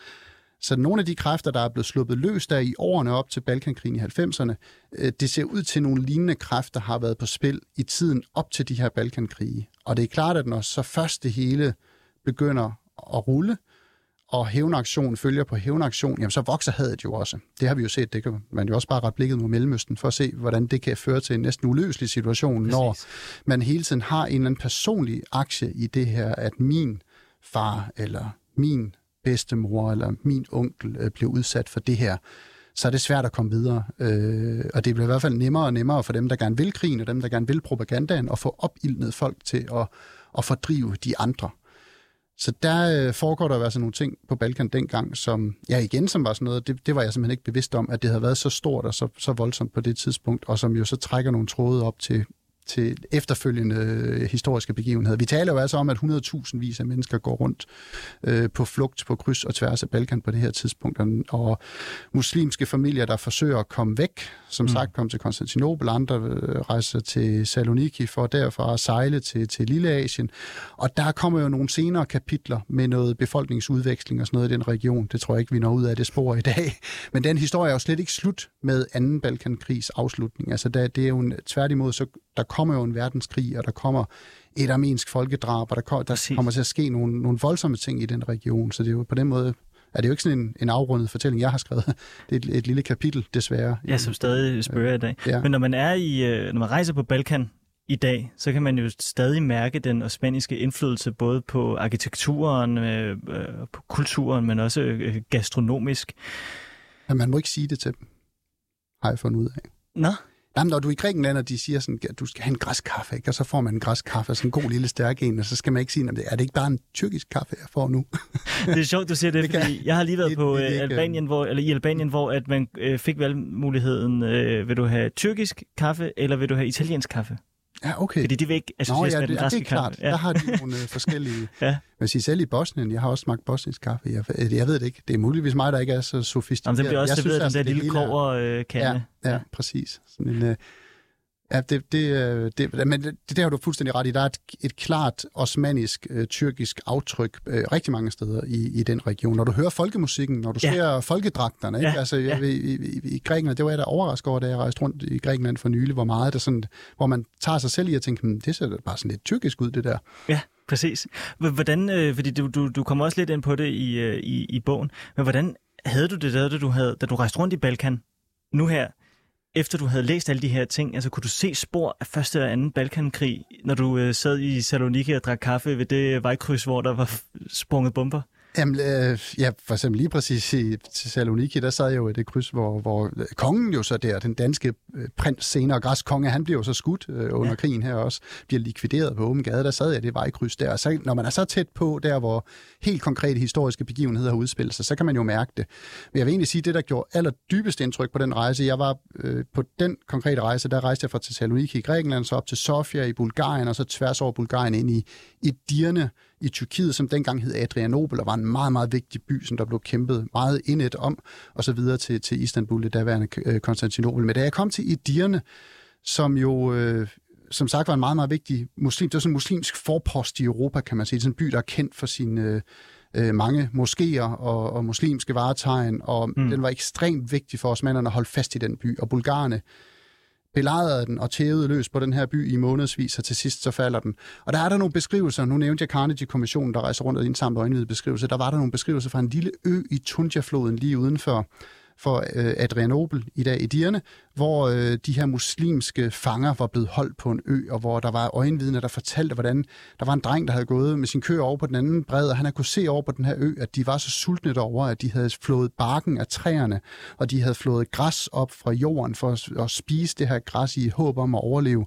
Så nogle af de kræfter, der er blevet sluppet løs der i årene op til Balkankrigen i 90'erne, øh, det ser ud til, at nogle lignende kræfter har været på spil i tiden op til de her Balkankrige. Og det er klart, at når så først det hele begynder at rulle, og hævnaktion følger på hævnaktion, jamen så vokser hadet jo også. Det har vi jo set, det kan man jo også bare ret blikket mod Mellemøsten, for at se, hvordan det kan føre til en næsten uløselig situation, Præcis. når man hele tiden har en eller anden personlig aktie i det her, at min far eller min bedstemor eller min onkel øh, bliver udsat for det her, så er det svært at komme videre. Øh, og det bliver i hvert fald nemmere og nemmere for dem, der gerne vil krigen, og dem, der gerne vil propagandaen, at få opildnet folk til at, at fordrive de andre. Så der øh, foregår der altså nogle ting på Balkan dengang, som, ja igen, som var sådan noget, det, det var jeg simpelthen ikke bevidst om, at det havde været så stort og så, så voldsomt på det tidspunkt, og som jo så trækker nogle tråde op til til efterfølgende øh, historiske begivenheder. Vi taler jo altså om, at 100.000 vis af mennesker går rundt øh, på flugt på kryds og tværs af Balkan på det her tidspunkt, og muslimske familier, der forsøger at komme væk, som mm. sagt kom til Konstantinopel, andre øh, rejser til Saloniki for derfra at sejle til, til Lille Asien, og der kommer jo nogle senere kapitler med noget befolkningsudveksling og sådan noget i den region. Det tror jeg ikke, vi når ud af det spor i dag. [LAUGHS] Men den historie er jo slet ikke slut med anden Balkankrigs afslutning. Altså der, det er jo en, tværtimod, så der kommer jo en verdenskrig, og der kommer et armensk folkedrab, og der, kommer, der kommer til at ske nogle, nogle voldsomme ting i den region. Så det er jo på den måde er det jo ikke sådan en, en afrundet fortælling, jeg har skrevet. [LAUGHS] Det er et, et lille kapitel, desværre. Ja, som stadig spørger i dag. Ja. Men når man er i, øh, når man rejser på Balkan i dag, så kan man jo stadig mærke den osmaniske indflydelse både på arkitekturen, øh, øh, på kulturen, men også øh, gastronomisk. Men man må ikke sige det til dem, har jeg fundet ud af. Nå? Jamen, når du er i Grækenland, og de siger sådan, at du skal have en græskaffe, ikke? og så får man en græskaffe, sådan en god lille stærk en, og så skal man ikke sige, at er det ikke bare en tyrkisk kaffe, jeg får nu? det er sjovt, du siger [LAUGHS] det, det kan, fordi jeg har lige været det, på det, det, øh, Albanien, hvor, eller i Albanien, hvor at man øh, fik valgmuligheden, øh, vil du have tyrkisk kaffe, eller vil du have italiensk kaffe? Ja, okay. Fordi de vil ikke associeres Nå, ja, med den det, det er klart. Ja. Der har de nogle øh, forskellige... [LAUGHS] ja. Sige, selv i Bosnien, jeg har også smagt bosnisk kaffe. Jeg, jeg ved det ikke. Det er muligvis mig, der ikke er så sofistikeret. Jamen, det bliver også jeg serveret den der lille koverkande. Ja, ja, præcis. Sådan en, Ja, det, det, øh, det, men det, det har du fuldstændig ret i. Der er et, et klart osmanisk-tyrkisk øh, aftryk øh, rigtig mange steder i, i den region. Når du hører folkemusikken, når du ja. ser folkedragterne, ikke? Ja. altså ja. I, i, i Grækenland, det var jeg da overrasket over, da jeg rejste rundt i Grækenland for nylig, hvor meget det sådan, hvor man tager sig selv i at tænke, hm, det ser bare sådan lidt tyrkisk ud, det der. Ja. Præcis. Hvordan, øh, fordi du, du, du kommer også lidt ind på det i, øh, i, i bogen, men hvordan havde du det, da du, havde, da du rejste rundt i Balkan nu her? Efter du havde læst alle de her ting, altså kunne du se spor af første og anden Balkankrig, når du øh, sad i Saloniki og drak kaffe ved det vejkryds, hvor der var sprunget bomber? Jamen, øh, ja, for eksempel lige præcis i Thessaloniki, der sad jeg jo i det kryds, hvor, hvor kongen jo så der, den danske øh, prins, senere græskonge, han bliver jo så skudt øh, under ja. krigen her også, bliver likvideret på åben gade, der sad jeg det vejkryds der. Og så, når man er så tæt på, der hvor helt konkrete historiske begivenheder har udspillet sig, så kan man jo mærke det. Men jeg vil egentlig sige, det der gjorde aller dybest indtryk på den rejse, jeg var øh, på den konkrete rejse, der rejste jeg fra Thessaloniki i Grækenland, så op til Sofia i Bulgarien, og så tværs over Bulgarien ind i, i Dirne, i Tyrkiet, som dengang hed Adrianopel, og var en meget, meget vigtig by, som der blev kæmpet meget indet om, og så videre til, til Istanbul, det daværende øh, Konstantinopel. Men da jeg kom til Idirne, som jo øh, som sagt var en meget, meget vigtig muslim, det var sådan en muslimsk forpost i Europa, kan man sige. Det er sådan en by, der er kendt for sine øh, øh, mange moskéer og, og muslimske varetegn, og mm. den var ekstremt vigtig for os mændene at holde fast i den by. Og bulgarerne belejrede den og tævede løs på den her by i månedsvis, og til sidst så falder den. Og der er der nogle beskrivelser, nu nævnte jeg Carnegie-kommissionen, der rejser rundt og indsamler øjenvidebeskrivelser, der var der nogle beskrivelser fra en lille ø i Tunja-floden lige udenfor for øh, Adrianopel i dag i Dierne, hvor øh, de her muslimske fanger var blevet holdt på en ø, og hvor der var øjenvidner, der fortalte, hvordan der var en dreng, der havde gået med sin kø over på den anden bred, og han havde kunne se over på den her ø, at de var så sultne over, at de havde flået barken af træerne, og de havde flået græs op fra jorden for at, at spise det her græs i håb om at overleve,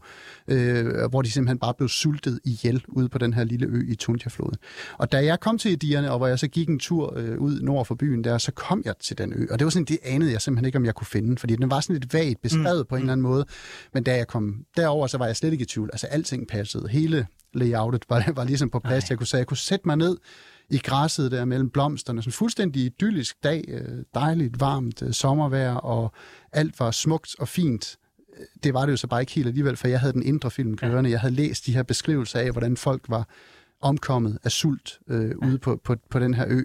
øh, hvor de simpelthen bare blev sultet ihjel ude på den her lille ø i Tunjafloden. Og da jeg kom til Dierne, og hvor jeg så gik en tur øh, ud nord for byen der, så kom jeg til den ø, og det var sådan, det anede jeg simpelthen ikke, om jeg kunne finde, fordi den var sådan lidt vagt beskrevet mm. på en eller anden måde. Men da jeg kom derover, så var jeg slet ikke i tvivl. Altså alting passede. Hele layoutet var, var ligesom på plads. Ej. Jeg kunne sige, jeg kunne sætte mig ned i græsset der mellem blomsterne. Sådan fuldstændig idyllisk dag. Øh, dejligt, varmt øh, sommervejr, og alt var smukt og fint det var det jo så bare ikke helt alligevel, for jeg havde den indre film kørende. Jeg havde læst de her beskrivelser af, hvordan folk var omkommet af sult øh, ude på, på, på den her ø.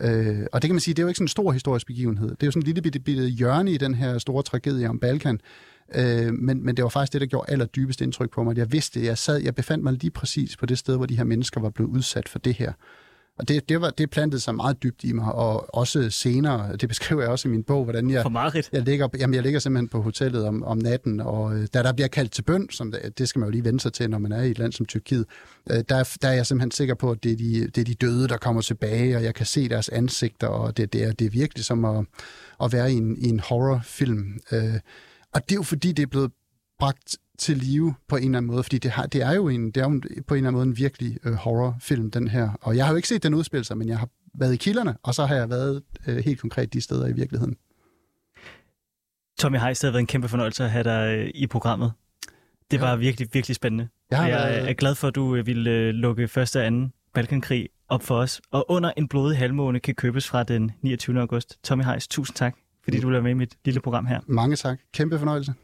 Øh, og det kan man sige, det er jo ikke sådan en stor historisk begivenhed. Det er jo sådan en lille bitte, bitte hjørne i den her store tragedie om Balkan. Øh, men, men det var faktisk det, der gjorde allerdybest indtryk på mig. Jeg vidste, jeg sad, jeg befandt mig lige præcis på det sted, hvor de her mennesker var blevet udsat for det her. Og det, det, var, det plantede sig meget dybt i mig, og også senere, det beskriver jeg også i min bog, hvordan jeg, for jeg, ligger, jamen jeg ligger simpelthen på hotellet om, om natten, og øh, da der bliver kaldt til bøn, som det, det skal man jo lige vende sig til, når man er i et land som Tyrkiet, øh, der, der er jeg simpelthen sikker på, at det er, de, det er de døde, der kommer tilbage, og jeg kan se deres ansigter, og det, det, er, det er virkelig som at, at være i en, i en horrorfilm. Øh, og det er jo fordi, det er blevet bragt til live på en eller anden måde, fordi det, har, det er jo en, det er jo på en eller anden måde en virkelig øh, horrorfilm, den her. Og jeg har jo ikke set den udspille sig, men jeg har været i kilderne, og så har jeg været øh, helt konkret de steder i virkeligheden. Tommy Heist, det har været en kæmpe fornøjelse at have dig øh, i programmet. Det ja. var virkelig, virkelig spændende. Jeg, jeg er glad for, at du øh, ville øh, lukke første og anden Balkankrig op for os. Og under en blodig halvmåne kan købes fra den 29. august. Tommy Heist, tusind tak, fordi mm. du ville være med i mit lille program her. Mange tak. Kæmpe fornøjelse.